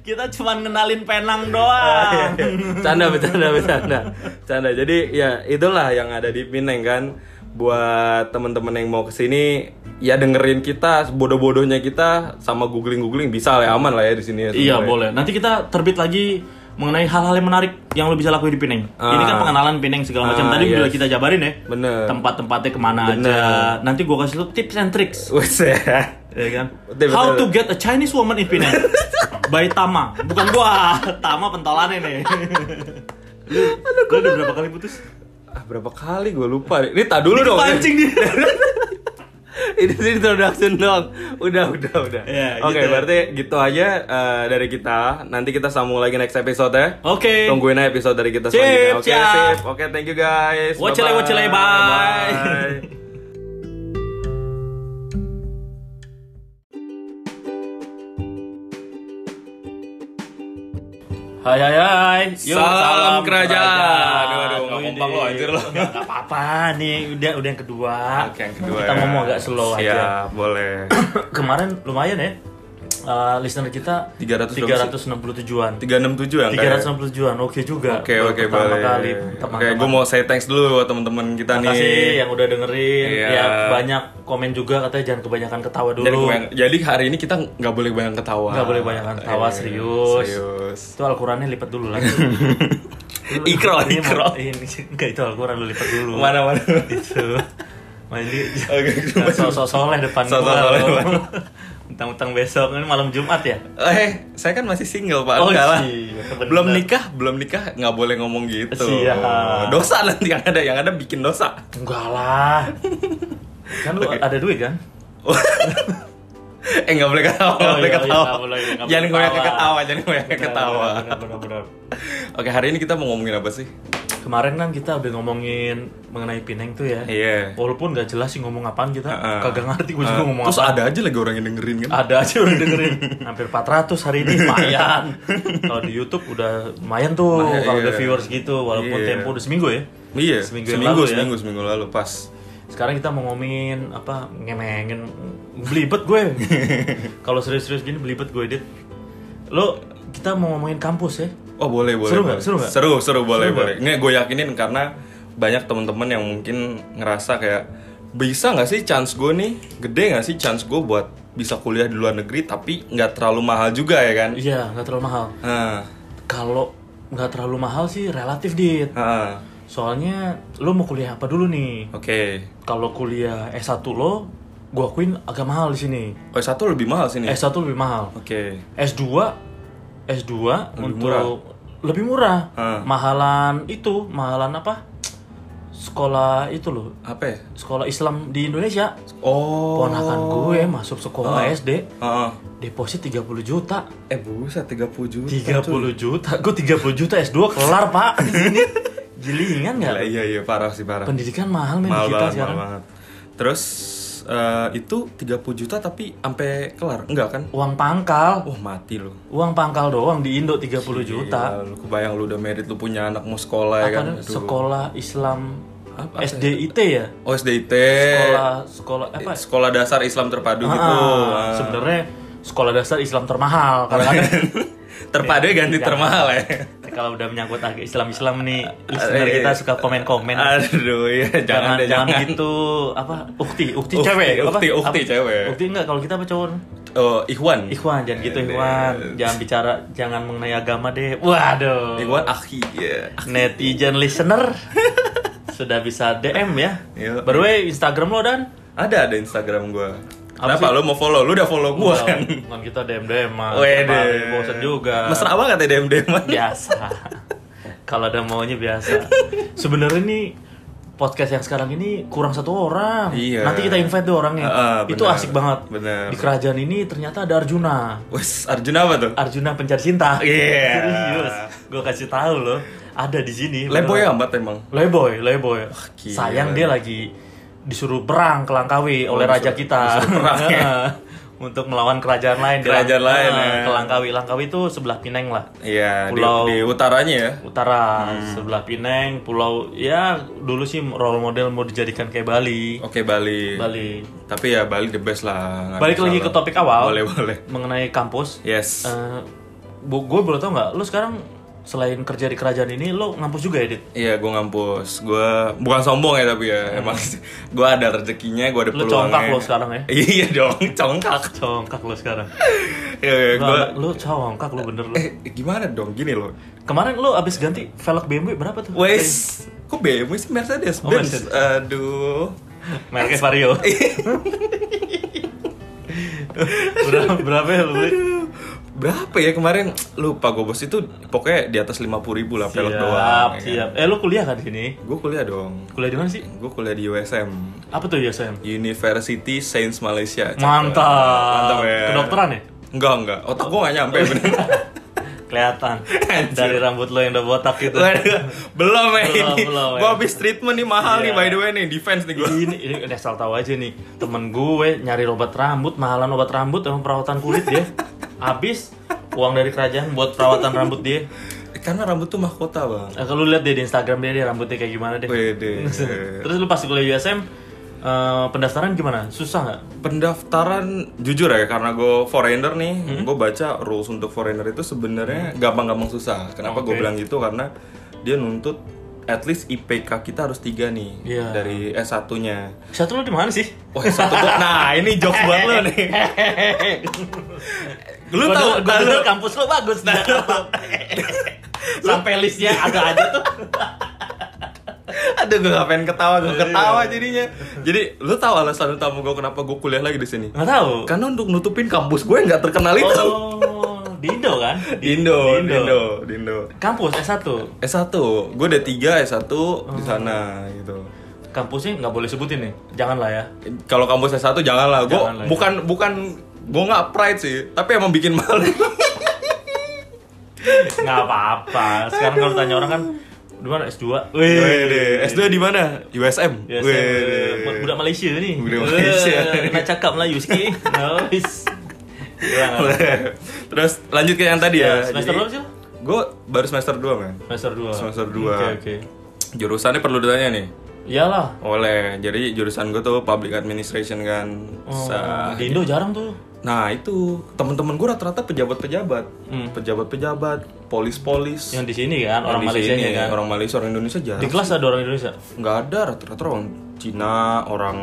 kita cuma ngenalin penang doang Canda, bercanda, bercanda. Canda. Jadi ya itulah yang ada di Pineng kan. Buat teman-teman yang mau ke sini, ya dengerin kita bodoh-bodohnya kita sama googling-googling bisa lah aman lah ya di sini ya. Iya ya. boleh. Nanti kita terbit lagi mengenai hal-hal yang menarik yang lo bisa lakuin di Pineng. Ini kan Ah. pengenalan Pineng segala macam. Ah, Tadi udah yes. kita jabarin ya. Bener. Tempat-tempatnya ke mana Bener. aja. Nanti gua kasih lo tips and tricks. Ya. Ya kan? Betul, How to get a Chinese woman in Pineng. By Tama. Bukan gua. Tama pentolannya nih. lu, lu udah berapa kali putus? Ah, berapa kali gue lupa nih. Ini tak dulu dong. Pancing dia. Ini sih introduction dong. Udah, udah, udah. Ya, Oke, gitu. berarti gitu aja eh, dari kita. Nanti kita sambung lagi next episode ya. Oke. Tungguin aja episode dari kita Sip, selanjutnya. Oke, siap. sip. Oke, thank you guys. Wacele, Bye-bye. wacele, bye. Bye. Hai hai hai. Yuk, Salam kerajaan. Aduh, aduh, kompak lo, anjir lo. Nggak nggak apa-apa nih, udah udah yang kedua. Oke, yang kedua Kita ya. ngomong agak slow Siap, aja. boleh. Kemarin lumayan ya. Eh, listener kita 300 berapa sih? 367-an. 367 yang kayak. 367-an. Oke juga. Oke, Baru oke, pertama boleh. kali Oke, teman-teman. gue mau say thanks dulu buat teman-teman kita Terima kasih nih. yang udah dengerin. Iya. Ya banyak komen juga katanya jangan kebanyakan ketawa dulu. Jadi, jadi hari ini kita nggak boleh banyak ketawa. Nggak boleh banyak ketawa, Iya, serius. Serius. Itu Al-Qurannya lipat dulu lagi. Ikro, Ini ikro. mau- Ini enggak itu Al-Quran lu lipat dulu. Mana mana. itu mandi Oke, sosok soleh depan gua soleh depan. Mentang-mentang besok ini malam Jumat ya Eh, saya kan masih single pak. Oh, iya. Belum nikah, belum nikah, nggak boleh ngomong gitu. Siap. Dosa nanti yang ada, yang ada bikin dosa. enggak lah kan lu Oke. ada duit kan eh nggak boleh ketawa, nggak Oh, boleh iya, iya, ketawa. boleh, nggak Jangan banyak ketawa. jangan banyak ketawa. benar benar, benar. Oke, hari ini kita mau ngomongin apa sih? kemarin kan kita udah ngomongin mengenai Pineng tuh ya Iya. walaupun nggak jelas sih ngomong apaan kita Heeh. kagak ngerti gue juga Ah, ngomong Terus apa ada aja lagi orang yang dengerin kan? ada aja udah dengerin hampir 400 hari ini lumayan kalau di YouTube udah lumayan tuh kalau iya. ada viewers gitu walaupun Iya. tempo udah seminggu ya Iya, Seminggu seminggu, yang lalu ya. seminggu, seminggu lalu pas. Sekarang kita mau ngomongin apa ngemengin belibet gue kalau serius-serius gini belibet gue dit lo kita mau ngomongin kampus ya Oh boleh boleh. Seru nggak? Seru nggak? Seru seru boleh Seru boleh. Ini gue yakinin karena banyak teman-teman yang mungkin ngerasa kayak bisa nggak sih chance gue nih gede nggak sih chance gue buat bisa kuliah di luar negeri tapi nggak terlalu mahal juga ya kan? iya nggak terlalu mahal Nah, kalau nggak terlalu mahal sih relatif dit ah, soalnya lo mau kuliah apa dulu nih oke. kalau kuliah S1 lo gue akuin agak mahal di sini Oh satu lebih mahal sini. S1 lebih mahal Oke. S2 S2 Lebih untuk murah. lebih murah. Ah. Mahalan itu, mahalan apa? sekolah itu loh, Apa ya? sekolah Islam di Indonesia. Oh. Ponakan gue masuk sekolah SD, Heeh. deposit 30 juta. Eh buset 30 juta. 30 juta. Gue 30 juta S2 kelar, Pak. Di sini. Gilingan Gila, nggak? iya iya parah sih parah. Pendidikan mahal men mahal kita banget, sekarang. mahal banget. Terus eh, itu 30 juta tapi sampai kelar. Enggak kan? Uang pangkal. Wah, mati lu. Uang pangkal doang di Indo 30 juta. Gila, lu kebayang lu udah merit lu punya anak mau sekolah ya kan? Aduh. Sekolah Islam Apa- SDIT ya? Oh, SDIT. Sekolah sekolah apa? Sekolah dasar Islam terpadu gitu. Ah, Ah. sebenarnya sekolah dasar Islam termahal. Kadang-kadang terpadu ganti termahal ya. kalau udah menyangkut agak Islam-Islam nih, listener kita suka komen-komen. Aduh, ya jangan jangan deh, jangan jangan. gitu apa ukti ukti, Ukti, cewek apa? ukti, ukti Apa? cewek. ukti enggak kalau kita apa cowok Oh, Ikhwan. Ikhwan jangan gitu Yes. Ikhwan jangan bicara jangan mengenai agama deh waduh Ikhwan akhi ya. netizen listener sudah bisa DM ya Yo. by the way Instagram lo dan Ada ada Instagram gua. Apa Kenapa lu mau follow? Lu udah follow gua kan? kan kita DM DM mah Wede. bosan juga Mesra banget ya DM DM. biasa kalau ada maunya biasa sebenarnya nih podcast yang sekarang ini kurang satu orang Iya. nanti kita invite tuh orangnya Ah, ah, itu asik banget Benar. di kerajaan ini ternyata ada Arjuna Wes, Arjuna apa tuh? Arjuna pencari cinta Iya. serius gue kasih tahu loh ada di sini Leboy amat emang. Leboy, Leboy. gila. Sayang dia lagi disuruh perang ke Langkawi oleh Oh, raja disuruh- kita. disuruh perang, ya. Untuk melawan kerajaan lain. di Kerajaan Lang- lain, Ah, ya. Ke Langkawi. Langkawi itu sebelah Pineng lah. Iya, di, Pulau- di utaranya ya. Utara, Hmm. sebelah Pineng, pulau ya dulu sih role model mau dijadikan kayak Bali. Oke, Bali. Bali. Tapi ya Bali the best lah. Balik lagi ke topik awal Boleh, boleh. mengenai kampus. Yes. Eh, bu, gue boleh tau nggak? Lu sekarang selain kerja di kerajaan ini, lo ngampus juga ya, Dit? Iya, gue ngampus. Gue bukan sombong ya tapi ya, emang gue ada rezekinya, gue ada Hmm. Lu peluangnya. congkak lo sekarang ya? iya dong, congkak. Congkak lo sekarang. Iya, iya, gue. lu congkak lo bener lo. Eh, gimana dong? Gini loh. Kemarin lo abis ganti velg BMW berapa tuh? Wes, kok BMW sih Mercedes Oh, Benz? Mercedes. Aduh. Mereknya Vario. berapa berapa ya lo beli? Berapa ya kemarin? Lupa gue bos itu pokoknya di atas 50 ribu lah Siap, doang. siap. Eh lo kuliah kan di sini? Gue kuliah dong. Kuliah di mana sih? Gue kuliah di USM. Apa tuh ya Sam? University Sains Malaysia. Mantap. Mantap ya. Kedokteran ya? Enggak, enggak. Otak gue gak nyampe bener. Kelihatan dari rambut lo yang udah botak gitu. Belum ya Belum, ini. belum, ya. Gue habis treatment nih mahal nih Iya. by the way nih, defense nih gue. ini ini asal tahu aja nih temen gue nyari obat rambut mahalan obat rambut emang perawatan kulit dia habis uang dari kerajaan buat perawatan rambut dia Karena rambut tuh mahkota bang. Eh, kalau lu lihat dia di Instagram dia, dia rambutnya kayak gimana deh Wede. terus lu pas kuliah USM eh, pendaftaran gimana susah nggak Pendaftaran jujur ya karena gue foreigner nih, Hmm? gue baca rules untuk foreigner itu sebenarnya gampang-gampang susah. Kenapa gue Oke. bilang gitu? Karena dia nuntut at least IPK kita harus tiga nih Iya. dari S1-nya. satu lu di mana sih Wah satu gua, nah ini jokes buat lo nih. Lu denger- gua lu- denger kampus lu bagus nah, sampai listnya ada aja tuh Aduh gue gak pengen ketawa, gue Iya. ketawa jadinya. Jadi lu tahu alasan utama gue kenapa gue kuliah lagi di sini? nggak tahu Karena untuk nutupin kampus gue yang gak terkenal itu. oh di Indo kan Di Indo, di Indo, di Indo. kampus S1 S1, gue udah 3 S1 Oh. di sana gitu. kampusnya nggak boleh sebutin nih jangan lah ya Kalau kampus S1 janganlah, gue Jangan lah ya. bukan bukan gue nggak pride sih, tapi emang bikin malu. nggak apa-apa sekarang kalau tanya orang kan di mana S2 Wede, S2 di mana? USM. Wede. buat budak Malaysia nih. Budak Malaysia. Nak cakap Melayu sikit. Nice. Apa. Terus lanjut ke yang tadi ya. Ya, semester berapa sih? Gue baru semester 2 men. Semester 2. Semester dua. Oke, oke. Jurusannya perlu ditanya nih. Iyalah. Oleh, jadi jurusan gue tuh public administration kan. Oh, Sa- di Indo jarang tuh. Nah itu temen-temen gue rata-rata pejabat-pejabat, Hmm. pejabat-pejabat, polis-polis. Yang di sini kan orang Malaysia sini, kan. orang Malaysia, orang Indonesia jarang. Di kelas ada orang Indonesia. Nggak ada rata-rata orang Cina, orang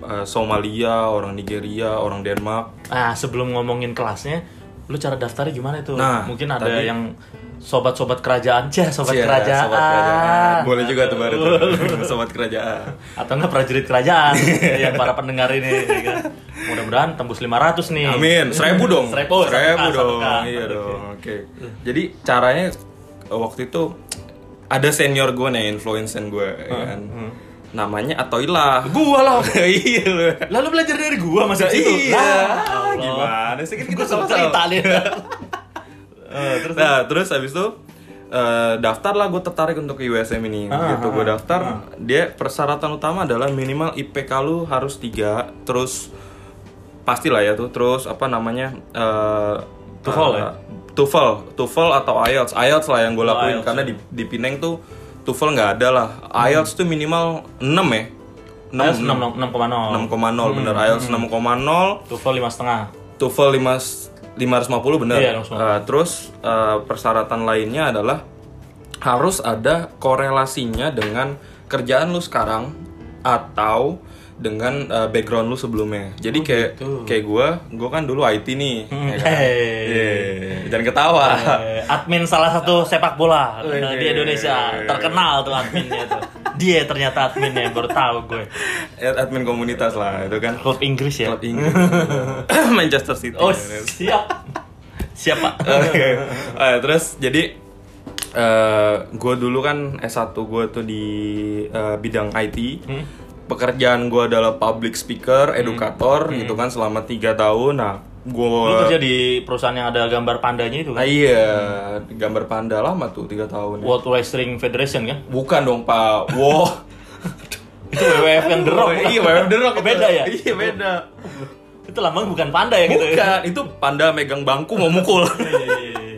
eh, Somalia, orang Nigeria, orang Denmark. Ah, sebelum ngomongin kelasnya, lu cara daftarnya gimana itu? Nah, Mungkin ada tadi- yang sobat-sobat kerajaan, cah sobat kerajaan. sobat kerajaan. Boleh juga tuh baru tuh. sobat kerajaan. Atau enggak prajurit kerajaan yang para pendengar ini ya kan. Mudah-mudahan tembus 500 nih. Amin, seribu dong. Seribu, satu dong. Iya dong. Oke. Jadi caranya waktu itu ada senior gue nih influencer gue ya kan namanya Atoilah. Gua lah. iya lu. Lalu belajar dari gua masih situ. iya Lah, gimana sih? Kan kita Gua sama cerita nih. Eh, terus nah terus? habis itu eh, daftar lah gue tertarik untuk ke USM ini. Ah, gitu gue daftar. dia persyaratan utama adalah minimal IPK lu harus tiga. Terus pastilah ya tuh. Terus apa namanya eh TOEFL eh, ya? TOEFL. TOEFL atau IELTS. IELTS lah yang gue Oh, lakuin. IELTS, karena ya. di di Pineng tuh TOEFL nggak ada lah IELTS tuh minimal 6 ya IELTS 6,0. 6,0 bener IELTS 6,0 TOEFL lima setengah. TOEFL 5 550 bener. Iya, 550. Eh, terus eh, persyaratan lainnya adalah harus ada korelasinya dengan kerjaan lu sekarang atau dengan eh, background lu sebelumnya. Jadi kayak kayak gua, gua kan dulu IT nih. ya kan? Hey. Iya, jangan ketawa. Eh, admin salah satu sepak bola Wih. di Indonesia terkenal tuh adminnya tuh dia ternyata adminnya baru tahu gue Admin komunitas lah itu kan. klub Inggris ya Klub Inggris. Manchester City. oh siap siapa Oke. Eh, terus jadi eh gue dulu kan S1 gue tuh di eh, bidang IT. Hmm. Pekerjaan gue adalah public speaker, edukator gitu kan selama tiga tahun. Nah, lu gue kerja di perusahaan yang ada gambar pandanya itu Ah, kan iya, gambar panda lama tuh tiga tahun. World Wrestling Federation kan Bukan dong Pak. Wow. itu WWF yang The Rock iya, WWF The Rock. beda ya Iya beda. itu lambang bukan panda ya gitu ya Bukan, itu panda megang bangku mau mukul. Iya, iya, iya.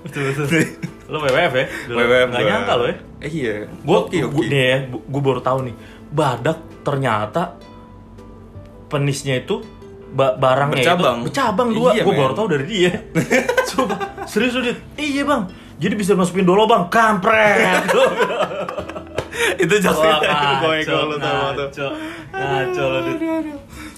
betul betul lo WWF ya. WWF gua. nyangka lo ya Eh, iya. gue oke. nih ya gue baru tahu nih badak ternyata penisnya itu ba- barangnya Bercabang. itu bercabang dua Iya, gue baru tahu dari dia coba serius Dit? iya bang jadi bisa masukin dolo bang kampret itu just Wah, ngaco, lu tuh. ngaco, ngaco lo Dit.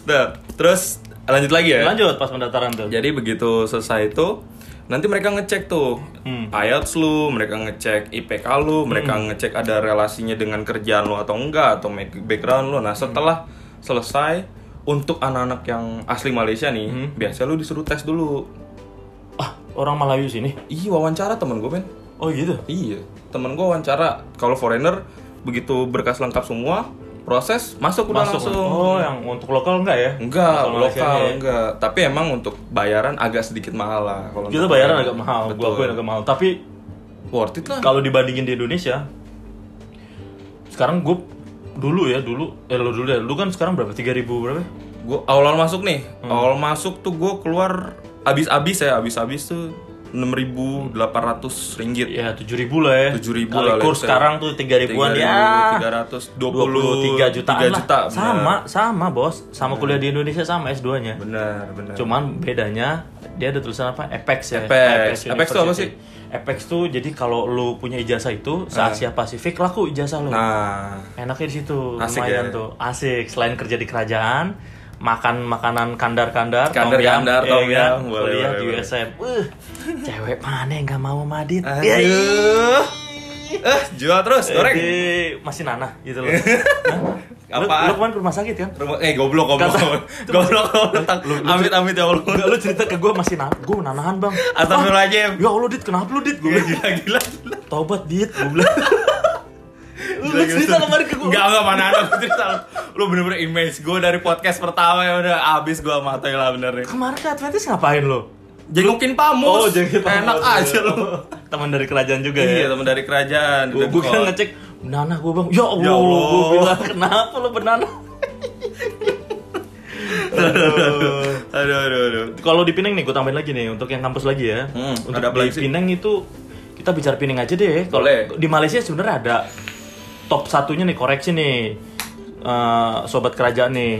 Nah, terus lanjut lagi ya. lanjut pas pendaftaran tuh Jadi begitu selesai itu nanti mereka ngecek tuh Hmm. IELTS lu, mereka ngecek IPK lu, mereka ngecek ada relasinya dengan kerjaan lu atau enggak atau background lu. Nah, setelah selesai untuk anak-anak yang asli Malaysia nih, Hmm. biasanya lu disuruh tes dulu. ah orang Melayu sini Iya, wawancara temen gue, men. oh gitu Iya, temen gue wawancara. Kalau foreigner begitu berkas lengkap semua, proses masuk udah masuk langsung. oh yang untuk lokal enggak ya Enggak, Malaysia lokal ya. enggak. Tapi emang untuk bayaran agak sedikit mahal lah. Kalau kita bayaran agak mahal Betul. gua akuin agak mahal tapi Worth it lah. kalau dibandingin di Indonesia sekarang gue dulu ya dulu eh lu dulu ya lu kan sekarang berapa 3000 berapa Gua awal masuk nih, Hmm. awal masuk tuh gue keluar abis-abis ya, abis-abis tuh 6.800 ringgit. ya 7000 lah ya 7.000 Kali lah, kurs sekarang tuh 3000 ribuan ya 3.323 23 jutaan 3 lah juta. benar. sama sama bos sama kuliah di Indonesia sama S2 nya Benar, benar. cuman bedanya dia ada tulisan apa Apex ya Apex. Apex tuh apa sih? Apex tuh jadi kalau lu punya ijazah itu se Asia Pasifik laku ijazah lu Nah, enaknya di situ Asik lumayan ya? tuh asik selain kerja di kerajaan makan makanan kandar-kandar Kandar-kandar, tom tom yum, yum. ya, Boleh, kuliah boleh, di. USM uh, cewek mana yang gak mau madit Ya, aduh. Eh, jual terus, goreng. Eh, masih nanah gitu loh Hah? Lu- lu, kemarin ke rumah sakit kan Rumah- Eh, goblok, goblok. Kata- Goblok, goblok. Amit, amit ya Allah. Enggak, lu cerita ke gue masih nah, gue nanahan bang Astagfirullahaladzim. Ya Allah dit, kenapa lu dit? Gue Gila, gila, gila. Taubat dit, gue bilang Lu lu cerita kemarin ke gue Enggak, enggak mana ada gua cerita lu. Lu bener-bener image gue dari podcast pertama ya udah abis gue sama lah bener nih. Kemarin ke Adventis ngapain lo? Jengukin pamus. jadi Enak aja lu. Teman dari kerajaan juga Iya, ya teman dari kerajaan. Gue Deket kan ngecek Benana gue bang Ya Allah, Ya Allah. Gue bilang kenapa lo benana Aduh, aduh, aduh. Kalau di Pineng nih, gue tambahin lagi nih untuk yang kampus lagi ya. Hmm, untuk ada di? Pineng itu kita bicara Pineng aja deh. Kalau di Malaysia sebenarnya ada top satunya nih koreksi nih eh, sobat kerajaan nih.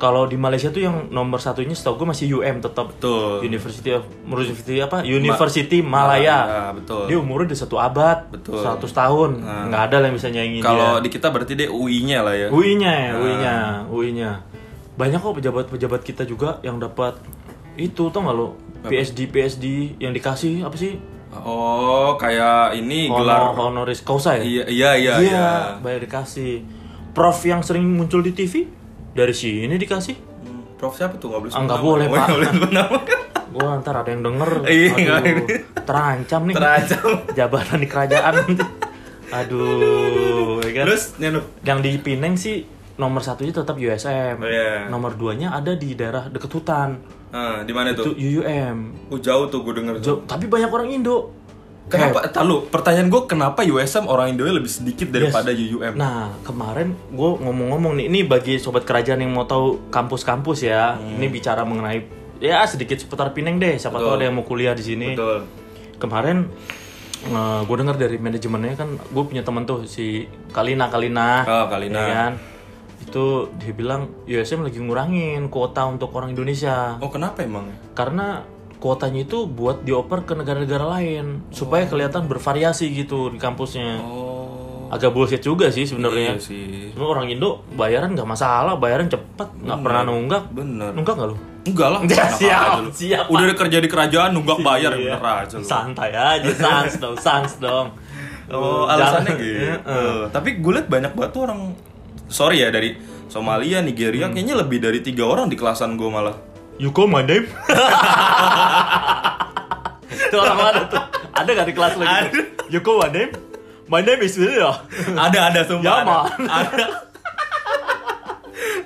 Kalau di Malaysia tuh yang nomor satunya setahu gue masih UM tetap. Betul. University of University apa? University Malaya. Malaya, betul. Dia umurnya udah satu abad, Betul. 100 tahun. Nggak ada lah yang bisa nyanyiin Kalau di kita berarti dia UI-nya lah ya. UI-nya ya, Nah. UI-nya, UI-nya. Banyak kok pejabat-pejabat kita juga yang dapat itu tau nggak lo? PSD PSD yang dikasih apa sih? Oh, kayak ini Honor, gelar. honoris causa ya? Iya, iya, iya, iya. bayar dikasih. Prof yang sering muncul di TV dari sini dikasih. Hmm, Prof siapa tuh nggak boleh Ah, sebut nama. boleh, Oh, Pak. nggak boleh sebut nama kan? Gua ntar ada yang denger. Iya, Aduh, terancam nih. Terancam. Jabatan di kerajaan nanti. Aduh, ya kan? Terus, Nyanu. yang di Pineng sih nomor satunya tetap USM. Oh, iya. Nomor duanya ada di daerah deket hutan. Ah, di mana Itu tuh? UUM. Oh, jauh tuh gue denger. Jo- tapi banyak orang Indo. Kenapa? Tahu, pertanyaan gue kenapa USM orang Indo lebih sedikit daripada UUM? Nah, kemarin gue ngomong-ngomong nih, ini bagi sobat kerajaan yang mau tahu kampus-kampus ya. Hmm. Ini bicara mengenai ya sedikit seputar Pineng deh. Siapa tahu ada yang mau kuliah di sini. Betul. Kemarin gue dengar dari manajemennya kan, gue punya temen tuh si Kalina Kalina. Oh, Kalina. ya kan? Itu dia bilang USM lagi ngurangin kuota untuk orang Indonesia. Oh, kenapa emang? Karena kuotanya itu buat dioper ke negara-negara lain supaya kelihatan bervariasi gitu di kampusnya. Oh. Agak bullshit juga sih sebenarnya. Iya sih. Cuma orang Indo bayaran nggak masalah, bayaran cepet, nggak pernah nunggak. Bener. Nunggak nggak lu? Enggak lah. Ya, siap, siap, Udah kerja di kerajaan nunggak bayar Iya. bener aja lu. Santai aja, sans dong, sans dong. Oh, alasannya gitu. Heeh. Tapi gue liat banyak banget tuh orang sorry ya dari Somalia, Nigeria, Hmm. kayaknya lebih dari tiga orang di kelasan gue malah. You call my name? Itu orang mana tuh? Ada gak di kelas lo gitu? Ada. You call my name? My name is William. ada ada sumpah. Ya, ada. Ada.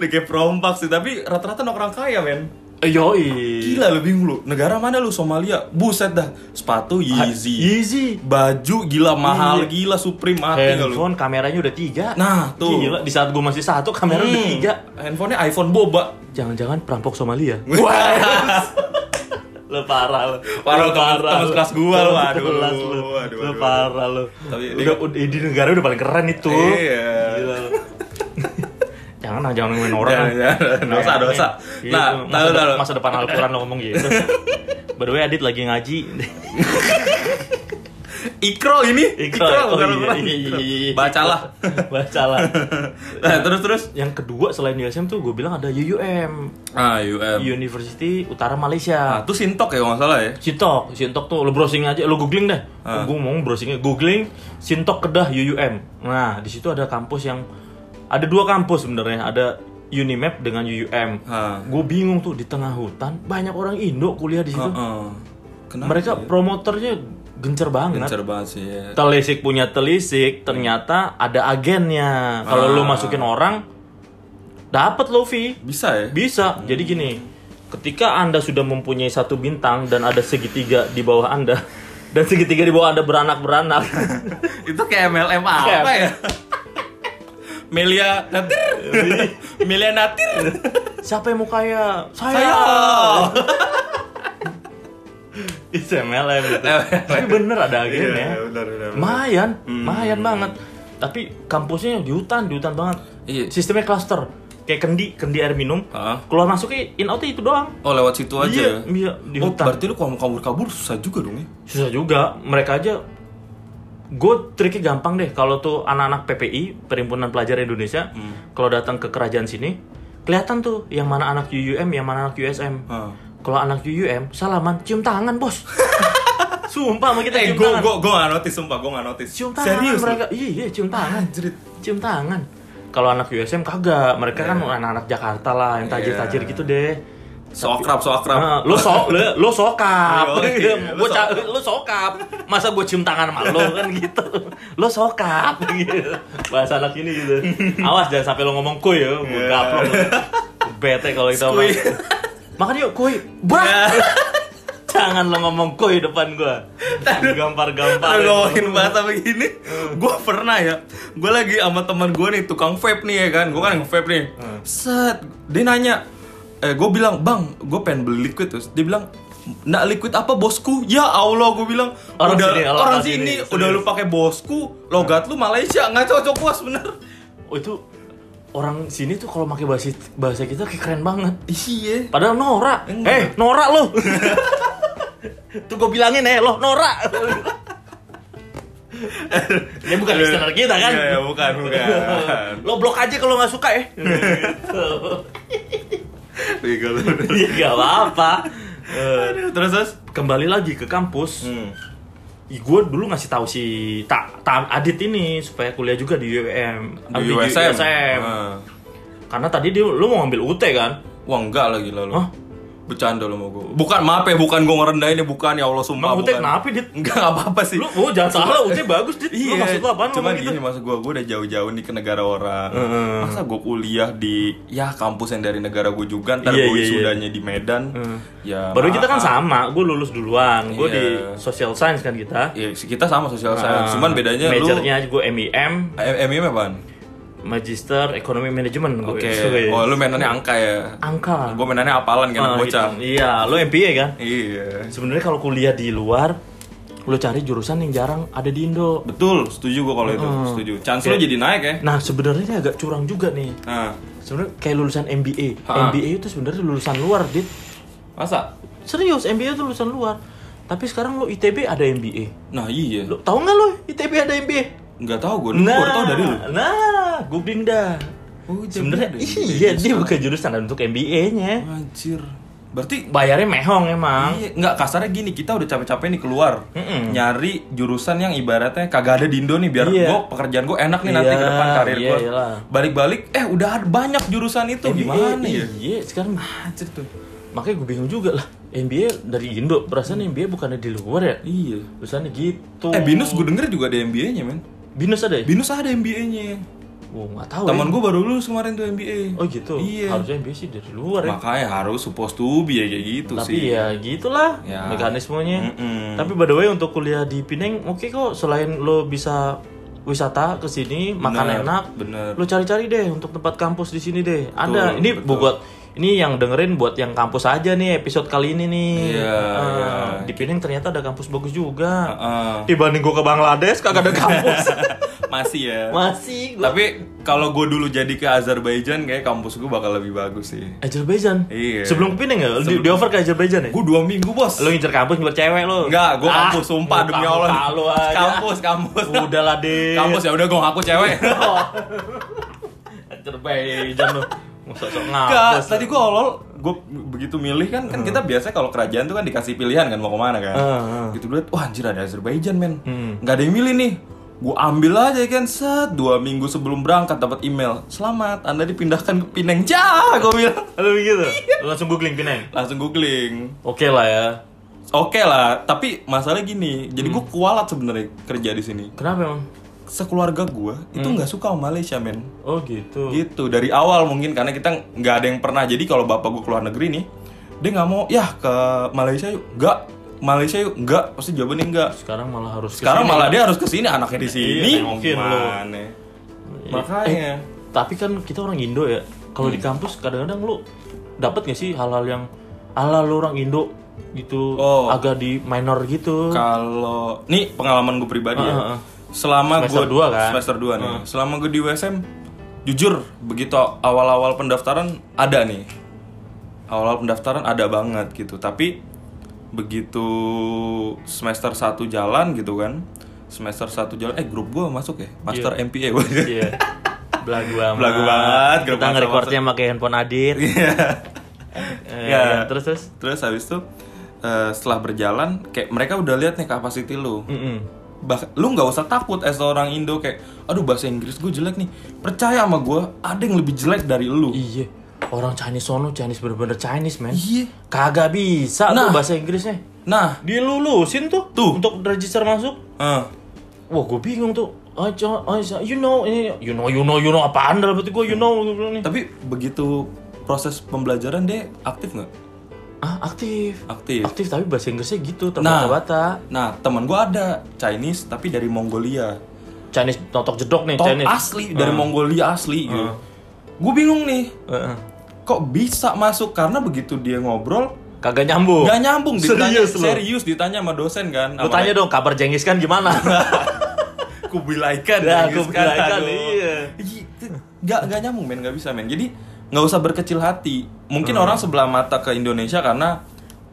Ini kayak perompak sih, tapi rata-rata orang kaya men. Yoi. Gila lu bingung lu. Negara mana lu Somalia? Buset dah. Sepatu Yeezy. Easy. Baju gila mahal Iya. gila Supreme mati gak lu. Handphone kameranya udah tiga. Nah, tuh. Gila, di saat gue masih satu kamera udah Hmm. tiga. Handphonenya iPhone boba. Jangan-jangan perampok Somalia. Lu parah lu. Parah, Lu temen- temen kelas gua lu. Aduh, aduh. parah lu. Tapi udah, udah di negara udah paling keren itu. Iya. Jangan lah, jangan ngomongin orang. Jangan, jangan. Dosa, Nah, dosa. gitu. Nah, masa, tahu, tahu. masa depan Al-Quran lo ngomong gitu. By the way, Adit lagi ngaji. Ikro ini. Ikro, oh bukan iya, Al-Quran. iya, iya, iya. Bacalah. Bacalah. Nah, terus terus. Yang kedua selain USM tuh gue bilang ada UUM, Ah, UM. University Utara Malaysia. Nah, itu Sintok ya kalau nggak salah ya. Sintok, Sintok tuh lo browsing aja, lo googling deh. Ah. Gue mau browsingnya, googling Sintok Kedah UUM. Nah, di situ ada kampus yang ada dua kampus sebenarnya, ada Unimap dengan UUM. Gue bingung tuh di tengah hutan banyak orang Indo kuliah di situ. Heeh. Kenapa? Mereka promotornya gencer banget. Gencer banget sih ya. Telisik punya telisik, ternyata ada agennya. Kalau lo Ah. masukin orang, dapat lo fee. Bisa ya? Bisa. Jadi gini, ketika Anda sudah mempunyai satu bintang dan ada segitiga di bawah Anda dan segitiga di bawah Anda beranak-beranak. itu kayak MLM apa ya? Melia Natir. Melia Natir. Siapa yang mau kaya? Saya. Saya. Itu MLM gitu. Tapi bener ada agennya. Iya, benar benar. Lumayan, lumayan banget. Tapi kampusnya di hutan, di hutan banget. Iya. Sistemnya cluster. Kayak kendi, kendi air minum. Ah. Keluar masuknya in outnya itu doang. Oh, lewat situ aja Iya, ya. iya, di oh, hutan. berarti lu kalau mau kabur-kabur susah juga dong ya? Susah juga. Mereka aja gue triknya gampang deh. Kalau tuh anak-anak PPI Perhimpunan Pelajar Indonesia Hmm. kalau datang ke kerajaan sini kelihatan tuh yang mana anak UUM yang mana anak USM Ah. kalau anak UUM salaman cium tangan bos. Sumpah sama kita Eh, cium gue tangan. gue gue nggak notice sumpah, gue nggak notice. cium tangan Serius mereka. iya iya cium tangan. Anjrit. cium tangan. Kalau anak USM kagak. Mereka kan anak-anak Jakarta lah yang tajir-tajir Iya. gitu deh So akrab, so akrab. Nah, lu so lu, lu sokap. Iya, lu ca- lu sokap. Masa gue cium tangan sama lu kan gitu. Lu sokap gitu. Bahasa anak ini gitu. Awas jangan sampai lu ngomong kuy ya, gue Iya. gaplok. Bete kalau kita ngomong. Makan yuk kuy. Brak. Jangan lo ngomong kuy depan gua. Gampar-gampar. Ngomongin bahasa begini, gue pernah ya, gue lagi sama teman gue nih tukang vape nih ya kan, gue kan nge-vape nih. Set, dia nanya, eh gue bilang bang, gue pengen beli liquid terus, dia bilang, nak liquid apa bosku? Ya Allah, gue bilang, Orang udah sini, orang orang sini, sini, udah lu pakai bosku, logat lu Malaysia, nggak cocok bos bener. Oh itu orang sini tuh kalau pakai bahasa bahasa kita kayak keren banget. Iya. Padahal Nora. Eh, Nora lo. tuh gue bilangin eh lo Nora. ya bukan listener kita kan. Iya, bukan, bukan. lo blok aja kalau nggak suka ya. Bego lu. Iya gak apa-apa. Eh, Aduh, Terus terus. kembali lagi ke kampus. Hmm. Gue dulu ngasih tahu si tak ta, Adit ini supaya kuliah juga di UM, Di USM. USM. Ah. Karena tadi dia lu mau ngambil UT kan? Wah enggak lagi lalu. Hah? Bercanda lo mau gue. Bukan maaf ya, bukan gue ngerendahin ya, bukan ya Allah sumpah. Emang Ute kenapa, Dit? Enggak nggak apa-apa sih. Lu, oh jangan salah, Ute bagus, Dit. Lu Iya, maksud lu apaan Cuman ngomong gitu? gini maksud gue, gue udah jauh-jauh nih ke negara orang. Masa gue kuliah di ya kampus yang dari negara gue juga, ntar Iya, gue iya, iya. wisudanya di Medan. Ya. Baru kita kan sama, gue lulus duluan, gue Iya. di social science kan kita. Iya, kita sama sosial science. Cuman bedanya lu Majornya gue MIM, Eh, MIM apaan? Magister Ekonomi Manajemen. Oke. Gue. Oh, lu mainannya angka ya. Angka. Gue mainannya apalan kan Ah, bocah. gitu. Iya, lu MBA kan? Iya. Sebenarnya kalau kuliah di luar, lu cari jurusan yang jarang ada di Indo. Betul, setuju gue kalau itu, setuju. Chance lu jadi naik ya. Nah, sebenarnya ini agak curang juga nih. Nah, Sebenarnya kayak lulusan MBA. Ha. MBA itu sebenarnya lulusan luar, Dit. masa? Serius, MBA itu lulusan luar. Tapi sekarang lu ITB ada MBA. Nah, iya. Lu tahu nggak lu ITB ada MBA? Nggak tahu gue, gue baru tahu dari lu. Nah, googling dah. Oh, Sebenarnya iya dia bukan jurusan untuk MBA-nya. Anjir. Berarti Bayarnya mehong emang. Iya, nggak kasarnya gini, kita udah capek-capek nih keluar Mm-mm. nyari jurusan yang ibaratnya kagak ada di Indo nih biar Iya. gue pekerjaan gue enak nih nanti Iya, ke depan karir iya, gue. Balik-balik, eh udah ada banyak jurusan itu gimana ya? Iya, sekarang Anjir tuh. makanya gue bingung juga lah. MBA dari Indo, perasaan MBA bukannya di luar ya? Iya. Tulisannya gitu. Eh Binus gue denger juga ada MBA-nya men. Binus ada ya? Binus ada MBA-nya. Oh, nggak tahu Temen ya. gue baru lulus kemarin tuh MBA. Oh gitu. Iya. Harusnya MBA sih dari luar ya. Makanya harus supposed to be ya kayak gitu Tapi sih. ya gitulah Ya. mekanismenya. Mm-mm. Tapi by the way untuk kuliah di Pineng oke kok selain lo bisa wisata ke sini makan enak, bener. lo cari-cari deh untuk tempat kampus di sini deh. Ada. Betul, Ini betul. buat ini yang dengerin buat yang kampus aja nih episode kali ini nih. Iya, Ah, iya. Di Pineng ternyata ada kampus bagus juga. Heeh. Dibanding gua ke Bangladesh kagak ada kampus. Masih ya. Masih gua. Tapi kalau gue dulu jadi ke Azerbaijan kayak kampus gue bakal lebih bagus sih. Azerbaijan. Iya. Sebelum ke Pineng ya? Di, di offer ke Azerbaijan ya? Gue dua minggu bos. Lo ngincer kampus ngincer cewek lo? Enggak, gue Ah, kampus sumpah demi Allah. Kampus, kampus. Udah lah deh. Kampus ya udah gue ngaku cewek. Azerbaijan lo. Ngapus. tadi gue awal gue begitu milih kan kan kita biasa kalau kerajaan tuh kan dikasih pilihan kan mau ke mana kan. Ah. Gitu liat, wah anjir ada Azerbaijan men. Hmm. Nggak ada yang milih nih. Gue ambil aja kan set dua minggu sebelum berangkat dapat email. Selamat, anda dipindahkan ke Pineng. Cah, gue bilang. Lo begitu? Iya. Langsung googling Pineng? Langsung googling. Oke lah ya. Oke lah, tapi masalah gini. Jadi gue kualat sebenarnya kerja di sini. Kenapa emang? Sekeluarga gue itu nggak suka sama Malaysia men. Oh gitu. gitu dari awal mungkin karena kita nggak ada yang pernah jadi kalau bapak gue keluar negeri nih dia nggak mau ya ke Malaysia yuk nggak Malaysia yuk nggak pasti jawabannya nggak Sekarang malah harus sekarang ke sini. malah dia harus ke sini anaknya di sini Iya, nengokin lo. gimana makanya Tapi kan kita orang Indo ya. Kalau Hmm. di kampus kadang-kadang lu dapat gak sih hal-hal yang ala lu orang Indo gitu Oh. agak di minor gitu. kalau nih pengalaman gue pribadi ah, ya. Selama Semester gue dua kan? semester 2 nih selama gue di USM jujur begitu awal-awal pendaftaran ada nih awal-awal pendaftaran ada banget gitu tapi begitu semester 1 jalan gitu kan semester 1 jalan eh grup gue masuk ya master MPA gue Iya. Belagu banget. Belagu banget, grup Kita nge-recordnya pakai handphone Adit. Eh, Ya. ya, terus terus. terus habis itu eh, setelah berjalan kayak mereka udah lihat nih kapasiti lu Mm-mm. Bah lu nggak usah takut as seorang Indo kayak aduh bahasa Inggris gue jelek nih percaya sama gue ada yang lebih jelek dari lu Iya. Orang Chinese sono Chinese bener-bener Chinese man. iya Kagak bisa Nah. tuh bahasa Inggrisnya. nah Dilulusin tuh, Tuh. untuk register masuk. eh, Wah, gue bingung tuh. Ah, you know, ini, you know, you know, you know apaan dalam hati gue, you know, tapi begitu proses pembelajaran dia aktif nggak Ah, aktif. aktif Aktif tapi bahasa Inggrisnya gitu, Nah. terbata-bata. nah teman gue ada Chinese tapi dari Mongolia Chinese totok jedok nih, top Chinese. asli dari Ah. Mongolia asli gitu Ah. gue bingung nih Heeh. kok bisa masuk karena begitu dia ngobrol Kagak nyambung. nggak nyambung ditanya Serius lu? serius ditanya sama dosen kan Lu tanya dong kabar Jengis kan gimana? kubilaikan Ya, Genghis kubilaikan, iya. Nggak nggak nyambung men nggak bisa men jadi nggak usah berkecil hati mungkin Hmm. orang sebelah mata ke Indonesia karena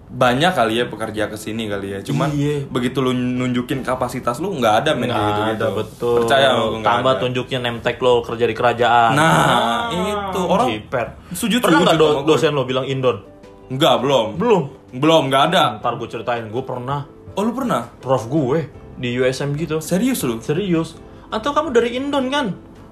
banyak kali ya pekerja ke sini kali ya cuman Iya. begitu lu nunjukin kapasitas lu nggak ada men gitu ada, betul. percaya nggak Tambah ada. tunjukin name tag lo kerja di kerajaan. Nah, itu. Orang Jiper. sujud- Pernah nggak do- dosen lo bilang Indon? nggak belum Belum. belum nggak ada Ntar gue ceritain, gue pernah oh lu pernah prof gue di USM gitu. serius lu Serius. Atau kamu dari Indon kan?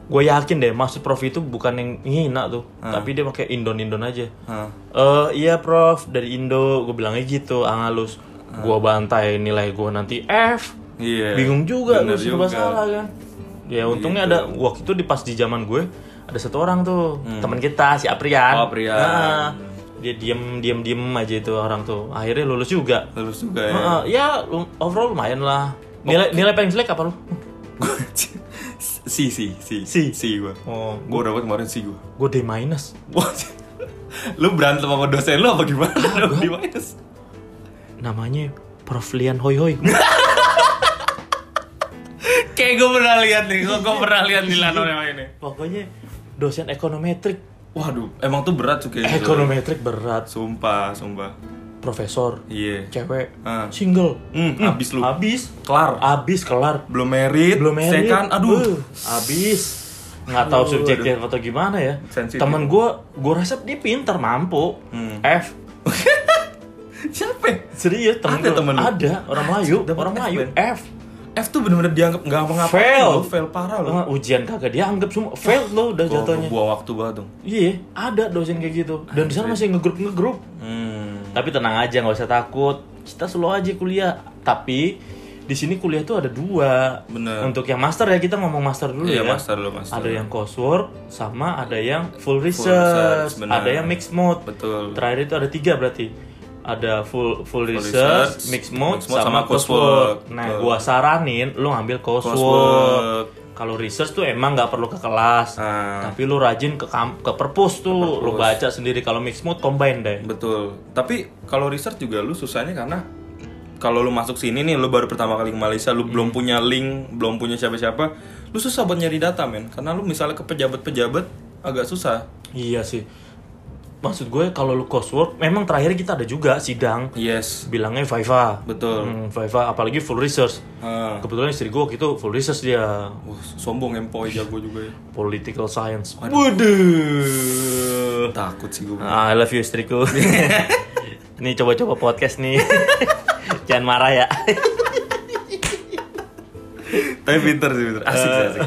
Gue yakin deh maksud prof itu bukan yang ngina tuh tapi dia pakai indon indon aja Hah. eh iya prof dari Indo gue bilangnya gitu angalus gue bantai nilai gue nanti F Iya. bingung juga lu serba juga. salah kan ya untungnya ada waktu itu di pas di zaman gue ada satu orang tuh teman kita si Aprian Hmm. Oh, Aprian. Nah, dia diem diem diem aja itu orang tuh akhirnya lulus juga Lulus juga ya. Heeh, ya overall lumayan lah nilai nilai paling jelek apa lu si si si Si. si gua. oh Gua dapat kemarin si gua. gue D minus Wah, lu berantem sama dosen lu apa gimana? Lu di minus. namanya Prof Lian Hoi Hoi Kayak gue pernah lihat nih, gue pernah lihat di Lano yang ini. pokoknya dosen ekonometrik Waduh, emang tuh berat gitu. ekonometrik berat Sumpah, sumpah. Profesor Iya. cewek Ah. single Hmm, abis lu. abis Kelar. abis kelar Belum merit, belum married second, aduh. Beuh, abis nggak tahu Aduh, subjeknya atau gimana ya Sensitif. temen gue gue rasa dia pinter mampu Hmm. F Siapa? ya? serius temen Ada gua. temen lu? ada orang Melayu Dapat orang F, Melayu? F F tuh bener-bener dianggap nggak apa-apa. Fail. lo, fail parah lo. Eh, ujian kagak dianggap semua fail lo udah jatuhnya Buang waktu banget dong. iya ada dosen kayak gitu dan di sana masih ngegrup ngegrup Hmm. Tapi tenang aja nggak usah takut kita slow aja kuliah tapi di sini kuliah tuh ada dua Bener. untuk yang master ya kita ngomong master dulu Iya, ya master lo, master. ada yang coursework sama ada yang full research, research, benar. ada yang mixed mode Betul. terakhir itu ada tiga berarti ada full full, research, research, mixed mode, mixed mode, sama, sama coursework. coursework. Nah, Betul. gua saranin lu ngambil coursework. Coursework. Kalau research tuh emang nggak perlu ke kelas, Ah. tapi lu rajin ke kam- ke perpus tuh, lu baca sendiri. Kalau mixed mode combine deh. Betul. Tapi kalau research juga lu susahnya karena kalau lu masuk sini nih, lu baru pertama kali ke Malaysia, lu belum punya link, belum punya siapa-siapa, lu susah buat nyari data, men. Karena lu misalnya ke pejabat-pejabat agak susah. Iya sih. Maksud gue kalau lu coursework, memang terakhir kita ada juga sidang Yes. bilangnya Viva. Betul. Hmm, Viva apalagi full research. Ah. Kebetulan istri gue waktu itu full research dia Wah, sombong empoi jago juga ya. political science. Waduh. Takut sih gue. Ah, I love you istriku. Ini coba-coba podcast nih. Jangan marah ya. Tapi pinter sih, pinter. Asik sih, asik.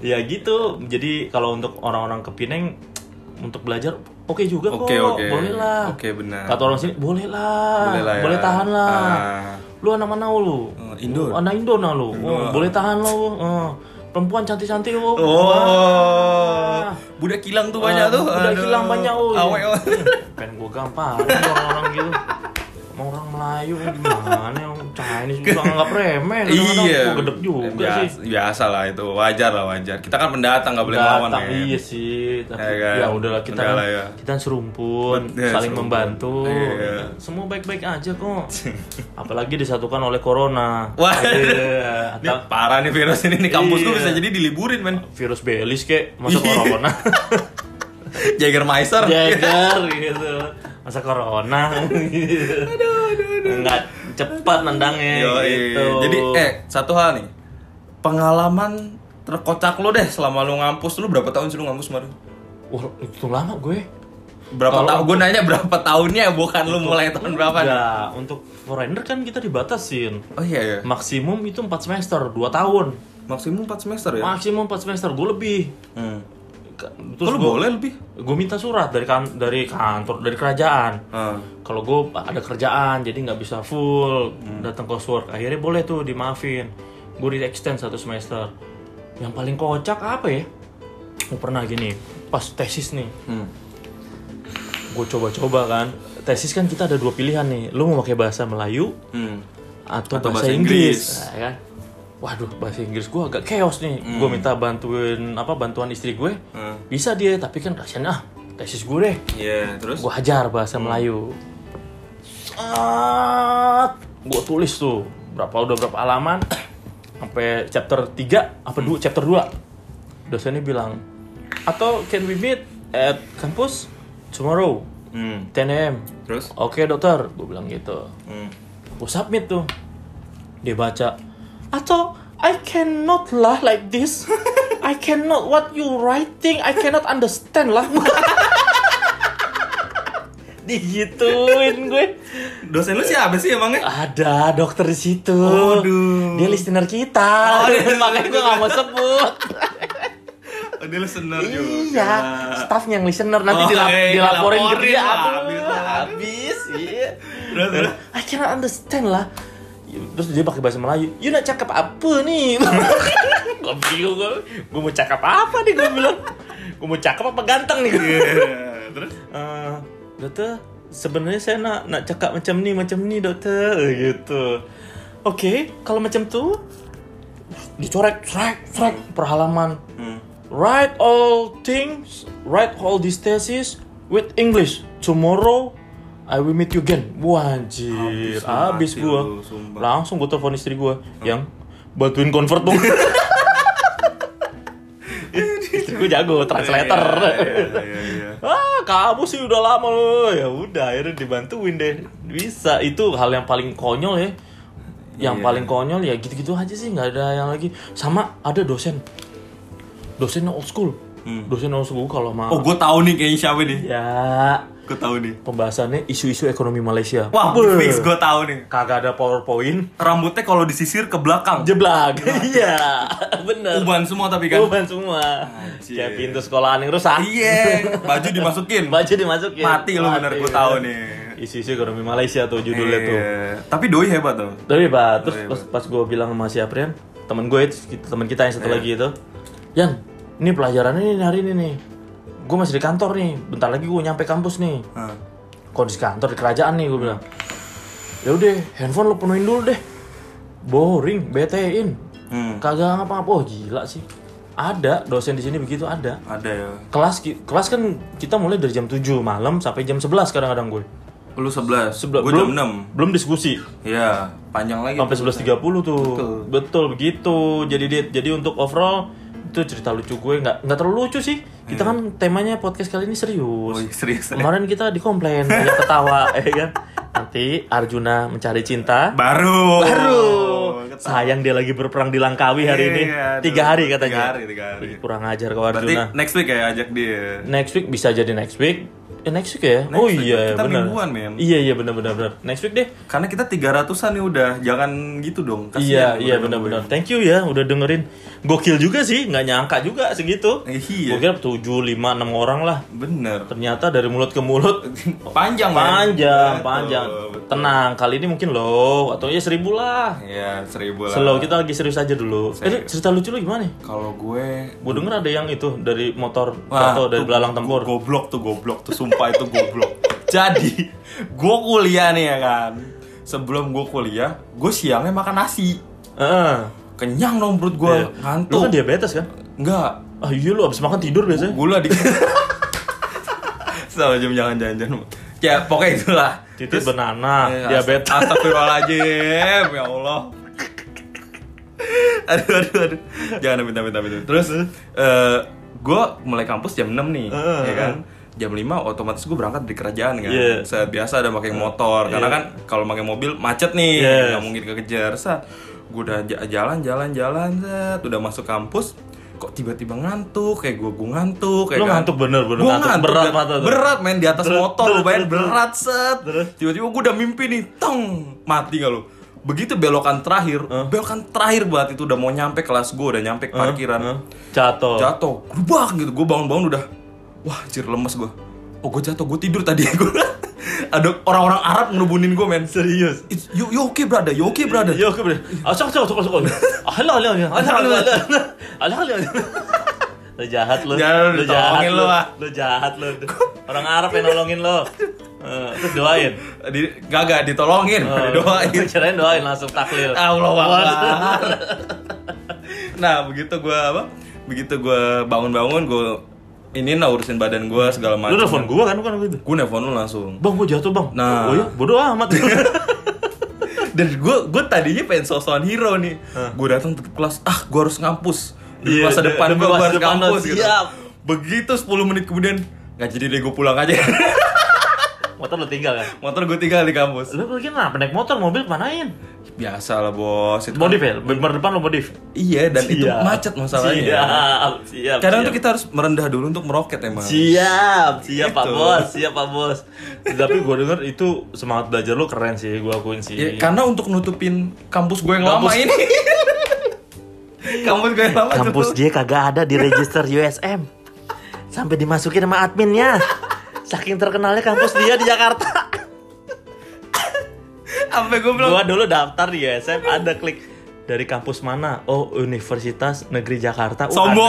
Ya gitu. Jadi kalau untuk orang-orang ke Pineng untuk belajar oke juga kok. Oke, oke. Boleh lah. Oke, benar. Kata orang sini boleh lah. Boleh lah ya. tahan lah. Ah. Lu anak mana lu? Eh, Indo. Anak Indo nah lu. Oh, boleh tahan lo. Oh, perempuan cantik-cantik lu. Oh, budak kilang tuh banyak Ah, tuh. Udah Aduh. hilang banyak oh. Awet, awet. Pengen gua gampang orang-orang gitu. Orang Melayu gimana yang Chinese juga nganggap remeh Iya. gedek juga biasa, sih Biasa lah itu, wajar lah wajar. Kita kan pendatang nggak boleh melawan ya. iya sih tapi Ya ya, kan? udahlah kita Udah lah ya. kita serumpun Bet- ya, saling serumpun. membantu Iya. semua baik-baik aja kok apalagi disatukan oleh corona Wah. Iya, Ini parah nih virus ini nih kampus gue Iya. bisa jadi diliburin men. virus belis kek masa Iya. corona Jägermeister. Jagar gitu masa corona aduh aduh nggak cepat nendangnya Yoi. gitu Jadi eh satu hal nih. Pengalaman terkocak lo deh selama lo ngampus lu berapa tahun sih lu ngampus kemarin? Wah, itu lama gue Berapa tahun? Gue nanya berapa tahunnya bukan lu mulai tahun berapa nih? Enggak, untuk foreigner kan kita dibatasin Oh iya ya. maksimum itu 4 semester 2 tahun Maksimum 4 semester ya? maksimum 4 semester gue lebih Hmm. Terus lu gue boleh lebih? gue minta surat dari kan dari kantor dari kerajaan Ah. kalau gue ada kerjaan jadi nggak bisa full Hmm. datang coursework akhirnya boleh tuh dimaafin gue di extend satu semester yang paling kocak apa ya gue pernah gini pas tesis nih Hmm. gue coba-coba kan tesis kan kita ada dua pilihan nih lu mau pakai bahasa Melayu Hmm. atau, Atau bahasa, bahasa Inggris, Inggris. Nah, kan waduh bahasa Inggris gue agak chaos nih. Gue minta bantuin apa bantuan istri gue. Hmm. bisa dia tapi kan kasihan ah tesis gue deh. Iya, terus? gue hajar bahasa Melayu. Gue tulis tuh berapa udah berapa halaman? Sampai chapter 3 apa dua chapter 2 dosennya bilang atau can we meet at campus tomorrow? Hmm. 10 am Terus? oke dokter. Gue bilang gitu. Hmm. gue submit tuh. Dia baca atau I cannot lah like this I cannot what you writing I cannot understand lah digituin gue Dosen lu siapa sih emangnya? ada dokter di situ Aduh. dia listener kita Oh, dia makanya gue gak mau sebut Oh, dia listener juga. Iya, staffnya yang listener nanti Oh, dilap- iya, dilaporin ke dilaporin dia. Aduh, habis iya. Terus, terus. I cannot understand lah. Terus dia pakai bahasa Melayu. You nak cakap apa nih? gue bingung gue. Gue mau cakap apa nih gue bilang. Gue mau cakap apa ganteng nih? Iya, Terus Eh, dokter, sebenarnya saya nak nak cakap macam ni, macam ni dokter, gitu. Oke, kalau macam tu dicorek, strike, strike per halaman. Hmm. Write all things, write all these thesis with English. Tomorrow I will meet you again. Wah, anjir, Habis gua. lu, sumpah. Langsung gua telepon istri gua yang bantuin convert dong. istri gua jago translator. Iya, iya, iya. ah, kamu sih udah lama loh. Ya udah, akhirnya dibantuin deh. Bisa. Itu hal yang paling konyol ya. Yang Iya. paling konyol ya gitu-gitu aja sih, nggak ada yang lagi. Sama ada dosen. Dosen old school. Hmm. Dosen old school kalau mau Oh, gue tahu nih kayaknya siapa nih. ya Gue tahu nih. pembahasannya isu-isu ekonomi Malaysia. Wah, Beuh. fix gue tahu nih. Kagak ada PowerPoint. Rambutnya kalau disisir ke belakang. Jeblak. Iya, bener. Uban semua tapi kan. Uban semua. Anjir. Kayak pintu sekolahan yang rusak. Iya, baju dimasukin. Baju dimasukin. Mati lu bener, gua tahu nih. Isu-isu ekonomi Malaysia tuh judulnya tuh. Iya. Tapi doi hebat tuh. Tapi pak, terus pas, pas gue bilang sama si Aprian, temen gue itu temen kita yang satu Iya. lagi itu, Yan, ini pelajarannya nih hari ini nih. Gue masih di kantor nih, bentar lagi gue nyampe kampus nih. Hah. Kondisi kantor di kerajaan nih gue bilang. Ya udah, handphone lo penuhin dulu deh. Boring, betein. Hmm. Kagak ngapa-ngapa. Oh gila sih. Ada dosen di sini begitu ada. Ada ya. Kelas kelas kan kita mulai dari jam 7 malam sampai jam 11 kadang-kadang gue. Lu 11. Sebel- Gue jam 6. Belum diskusi. Iya, panjang lagi. sampai tuh. 11.30 tuh. Betul. Betul. begitu. Jadi dia jadi untuk overall itu cerita lucu gue nggak nggak terlalu lucu sih. Kita kan temanya podcast kali ini serius. Oh, iya, serius. Kemarin kita dikomplain banyak ketawa, ya kan? Nanti Arjuna mencari cinta. Baru. Baru. Ketawa. Sayang dia lagi berperang di Langkawi hari ini. Iya, Tiga hari katanya. Tiga hari, tiga hari. Kurang ajar kau Berarti Arjuna. next week ya ajak dia. Next week bisa jadi next week. Eh, next week ya? Next oh week. iya, Kita benar. mingguan, men. Iya, iya benar benar benar. Next week deh. Karena kita 300-an nih udah. Jangan gitu dong. Kasian Iya, iya nungguin. benar-benar. Thank you ya udah dengerin. Gokil juga sih, nggak nyangka juga segitu. Eh, iya. Gue kira 7, 5, 6 orang lah. Bener. Ternyata dari mulut ke mulut Panjang, panjang, Betul, panjang. betul. Tenang, kali ini mungkin low atau ya seribu lah. Iya, seribu lah. Slow kita lagi serius aja dulu. Eh, cerita lucu lu gimana? nih? Kalau gue Gue denger ada yang itu dari motor Wah, atau dari belalang tempur. go- Goblok tuh goblok tuh sumpah itu goblok. Jadi, gue kuliah nih ya kan. Sebelum gue kuliah, gue siangnya makan nasi. Heeh. Kenyang dong perut gue. Lu ngantuk. kan diabetes kan? Enggak, Ah iya lu abis makan tidur biasanya. gula di sama jam jangan jangan ya pokoknya itulah Titik banana, Eh, diabetes. Astagfirullahaladzim ya Allah aduh aduh aduh jangan minta minta minta terus eh gue mulai kampus jam 6 nih Eh, ya kan jam 5 otomatis gue berangkat dari kerajaan kan Iya. saat biasa ada pakai motor karena Iya. kan kalau pakai mobil macet nih Yes. nggak mungkin kekejar saat gue udah ja- jalan jalan jalan set udah masuk kampus kok tiba-tiba ngantuk kayak gue gue ngantuk kayak Lu kan. ngantuk bener, bener Gua ngantuk. ngantuk, Berat berat, mata tuh. berat main di atas motor lu bayar berat set tiba-tiba gue udah mimpi nih tong mati gak lu begitu belokan terakhir belokan terakhir banget itu udah mau nyampe kelas gue udah nyampe parkiran Heeh. Jatuh. jatuh gerubak gitu gue bangun-bangun udah wah anjir lemes gue oh gue jatuh gue tidur tadi gue ada orang-orang Arab ngerubunin gue men Serius. It's, you, you okay brother you okay brother Yo, oke bre. Asok asok asok asok. Halo halo halo. Halo. Lu jahat lu. Jangan Lu ditolongin lu, ah. Lu jahat lu. Orang Arab yang nolongin lu. Eh, Terus doain. di, gak ditolongin didoain Kirain doain langsung taklil. Allah. Akbar. nah begitu gue apa begitu gue bangun-bangun gue ini nah urusin badan gue segala Lu macam nelfon gua kan bukan gitu. gue nelfon lu langsung Bang, gua jatuh, Bang. Nah. Oh iya, bodoh amat. dan gue gue tadinya pengen sosokan hero nih gue datang tetap kelas ah gue harus ngampus di Iya, masa de- depan gue harus ngampus gitu siap. begitu 10 menit kemudian nggak jadi deh gue pulang aja Motor lu tinggal kan? motor gue tinggal di kampus Lu pergi kenapa naik motor, mobil kemanain? biasa lah bos itu Modif ya? Bemer depan lo modif? iya dan itu Siap. macet masalahnya Siap, siap. kadang siap. tuh kita harus merendah dulu untuk meroket emang Siap, siap Pak Gitu. Bos, siap Pak Bos. Tapi gue denger itu semangat belajar lu keren sih, gue akuin sih. Ya, karena untuk nutupin kampus gue yang Kampus. lama ini Kampus gue yang lama Kampus dia kagak ada di register USM. Sampai dimasukin sama adminnya. Saking terkenalnya kampus dia di Jakarta. Sampai gue bilang Gua dulu daftar di USM ada klik dari kampus mana? Oh, Universitas Negeri Jakarta. Oh, sombong.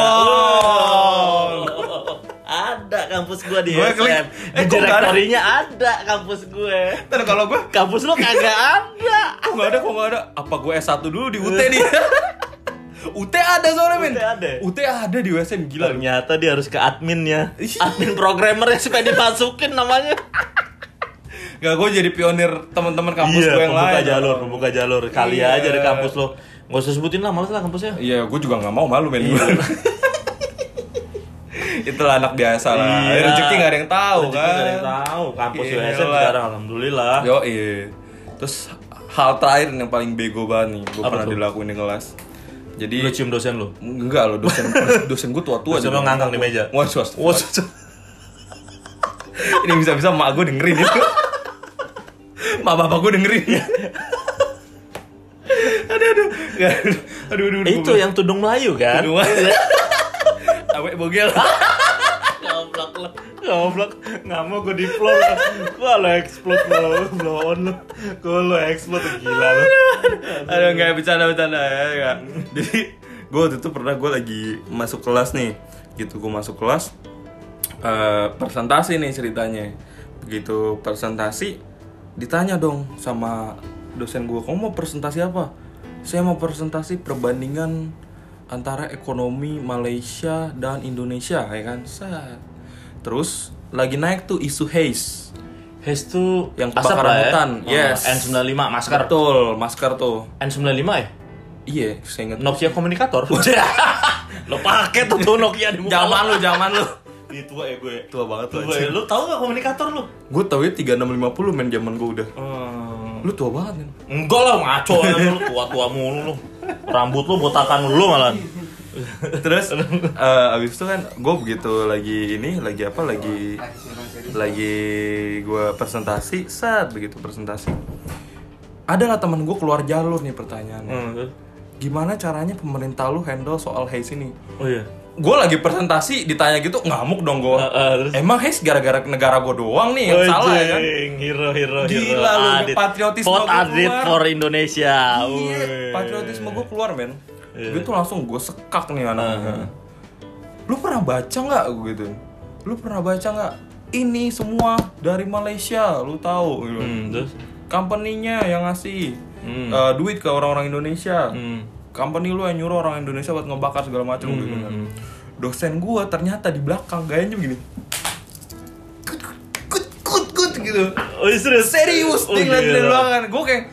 Ada, ada kampus gua di Gua USM. klik, Di eh, ada? direktorinya ada kampus gue. Ntar kalau gue Kampus lu kagak ada. Kok nggak ada, kok nggak ada? Apa gue S1 dulu di UT nih? UT ada soalnya, men. UT ada. UT ada di USM, gila. Ternyata dia harus ke adminnya. Admin programmer ya supaya dimasukin namanya. Gak, gue jadi pionir teman-teman kampus gue yang pembuka lain. Iya, jalur, pembuka jalur. Kali Iya. aja di kampus lo. Nggak usah sebutin lah, males lah kampusnya. Iya, gue juga nggak mau malu, men. Itulah anak biasa lah. Iya. Rezeki nggak ada yang tahu Rezeki kan. nggak ada yang tahu. Kampus Gila. USM sekarang alhamdulillah. Yo, iya. Terus hal terakhir yang paling bego banget nih, gue pernah tuh? dilakuin di kelas. Jadi Lu cium dosen lu. enggak loh dosen dosen gue tua-tua. Dosen juga. lu ngangkang di meja. Wah, sus. Wah, Ini bisa-bisa mak gue dengerin itu. mak bapak gue dengerin. aduh, aduh. Nggak, aduh, aduh, aduh. itu yang tudung Melayu kan? Tudung Melayu. Awek bogel. Goblok. Nggak mau gue di floor. Gua lo explode lo. Blow on lo. Gua lo explode gila lo. Aduh, nggak bercanda-bercanda ya, nggak. Jadi, gue waktu itu pernah gue lagi masuk kelas nih, gitu gue masuk kelas, eh, presentasi nih ceritanya. Begitu presentasi, ditanya dong sama dosen gue, kamu mau presentasi apa? Saya mau presentasi perbandingan antara ekonomi Malaysia dan Indonesia, ya kan? Set. Terus lagi naik tuh isu haze. Hes tuh Yang asap kebakaran ya. hutan, Oh, yes. N95 masker. Betul, masker tuh. N95 ya? Iya, saya ingat. Nokia komunikator. lo pakai tuh tuh Nokia di muka Zaman lu, zaman lu. Ih, tua ya gue. Tua banget Tua ya. Lu tahu gak komunikator lu? Gue tau ya 3650 men zaman gue udah. Hmm. Lu tua banget men. Enggak lah ngaco ya lu tua-tua mulu lu. Rambut lu botakan lu malah. Terus eh, abis itu kan gue begitu lagi ini lagi apa lagi lagi gue presentasi saat begitu presentasi ada lah teman gue keluar jalur nih pertanyaannya Hmm. gimana caranya pemerintah lu handle soal haze ini Oh iya. gue lagi presentasi ditanya gitu ngamuk dong gue ah, terus? emang haze gara-gara negara gue doang nih yang salah ya kan Hero, hero, hero. Gila lu, Adit. patriotisme Adit keluar. for Indonesia. Iya, Wih. patriotisme gue keluar men. Gue tuh langsung gue sekak nih anaknya. Lu pernah baca nggak gue gitu? Lu pernah baca nggak? Ini semua dari Malaysia, lu tahu gitu. Hmm, terus? Company-nya yang ngasih Hmm. eh, duit ke orang-orang Indonesia. Hmm. Company lu yang nyuruh orang Indonesia buat ngebakar segala macam gitu kan. hmm. Dosen gua ternyata di belakang gayanya begini. Kut kut kut kut gitu Oh iya, serius? serius Oh, gila. belakang gue kayak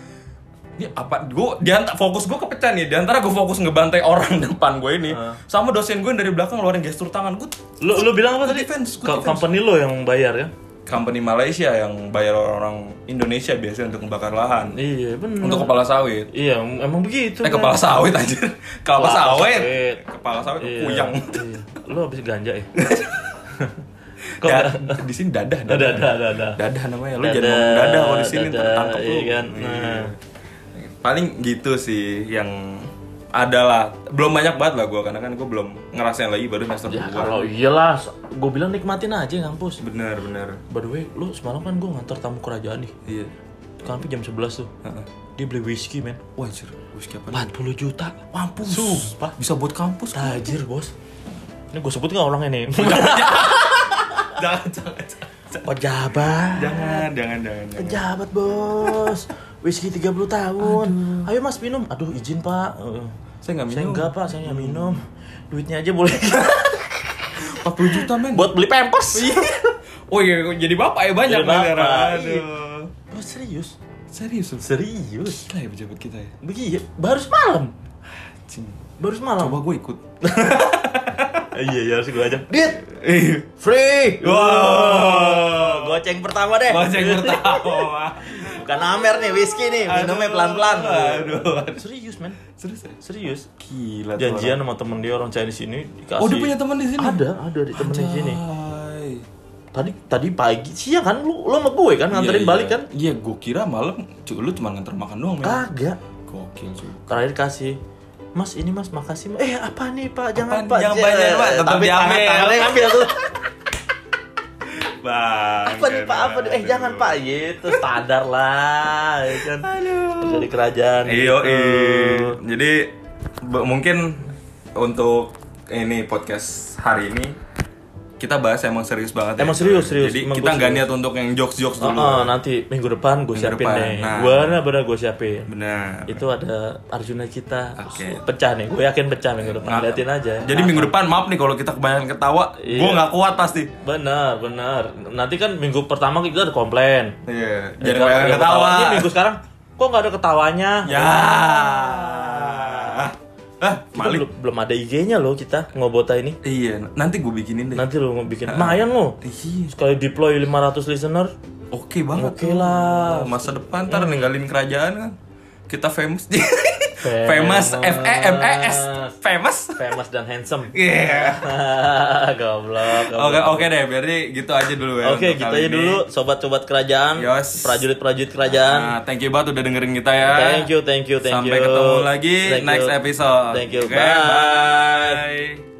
ini apa gue di antara fokus gue kepecah nih di antara gue fokus ngebantai orang depan gue ini Ah. sama dosen gue yang dari belakang ngeluarin gestur tangan gue Lu, lu bilang apa tadi? defense, defense. company lo yang bayar ya? company Malaysia yang bayar orang Indonesia biasanya untuk membakar lahan Iya, benar. untuk kepala sawit Iya, emang begitu. eh kan. kepala sawit aja kepala sawit sawit. kepala sawit Iya, kuyang Iya. Lu habis ganja ya? Kok Ya, di sini dadah Dadah, dadah, dadah. dadah namanya lu Dadah, jangan ngomong dadah kalau di sini dadah, tertangkap lu iya kan? Iya. Nah. Paling gitu sih yang adalah belum banyak banget lah gue karena kan gue belum ngerasain lagi baru semester Ya dua. kalau iyalah, gue bilang nikmatin aja kampus. bener bener By the way, lu semalam kan gue ngantar tamu kerajaan nih. iya Kampi jam 11 tuh. Heeh. Dia beli whisky, men. wah anjir whisky apa nih 40 juta. mampus Sumpah. bisa buat kampus kan? Tajir, bos. Ini gue sebut nggak orangnya nih? jangan jangan jangan Pejabat. jangan jangan jangan jangan. Pejabat, bos. Whisky 30 tahun. Ayo mas minum. Aduh izin pak. Saya nggak Saya minum enggak pak, saya nggak minum. Duitnya aja boleh. 40 juta men Buat beli pampers. oh iya jadi bapak ya banyak Jadi bapak, iya. aduh Bos serius? serius? Serius? Gila ya pejabat kita ya Begini, baru semalam. Cing. Baru semalam. coba gue ikut iya, ya harus gue ajak. Dit, Iya. free. Wow. Goceng pertama deh. Goceng pertama Bukan Amer nih, whisky nih. Minumnya pelan-pelan. Aduh, aduh. Serius, men. Serius? Serius. Gila Janjian sama temen dia orang Chinese ini dikasih. Oh dia punya teman di sini? Ada, ada di temen di sini. Tadi tadi pagi siang kan lu lu sama gue kan nganterin Iya, balik iya. kan? Iya, gue kira malam cu- lu cuma nganter makan doang. Kagak. Gokil cuy. Terakhir kasih Mas ini mas makasih mas. Eh apa nih pak jangan Apaan? pak. Jangan bayar, Pak. Tetap Tapi diambil. tangan- tangannya ngambil tuh. Bang. apa nih pak apa nih? Eh jangan pak gitu standar lah ya kan. Jadi kerajaan. Iyo, gitu. Jadi mungkin untuk ini podcast hari ini kita bahas emang serius banget. ya. Emang serius, serius. Jadi Emang kita nggak niat untuk yang jokes jokes dulu. oh, nanti minggu depan gue siapin depan. deh. Nah. Bener bener gue siapin. Benar. Itu ada Arjuna kita. Oke. Pecah nih. Gue yakin pecah minggu depan. Nah, Liatin aja. Jadi minggu depan maaf nih kalau kita kebanyakan ketawa, Iya. gue nggak kuat pasti. Bener bener. Nanti kan minggu pertama kita ada komplain. Iya. Ya, Jadi kebanyakan yang ketawa. Ini minggu sekarang kok nggak ada ketawanya? Ya. Ah, ah, Malik. belum, belum ada IG-nya loh kita ngobota ini. Iya, nanti gue bikinin deh. Nanti lo mau bikin. Lumayan loh. Iya. Sekali deploy 500 listener. Oke banget. Oke lah. Masa depan ntar ninggalin kerajaan kan. Kita famous. Famous. F E M E S. Famous. Famous dan handsome. Iya. goblok. goblok. Oke oke deh, berarti gitu aja dulu ya. Oke, untuk gitu aja ini. dulu sobat-sobat kerajaan, Yos. prajurit-prajurit kerajaan. Nah, thank you banget udah dengerin kita ya. Thank you, thank you, thank Sampai you. ketemu lagi Thank next you. episode. Thank you. Oke, Bye. bye.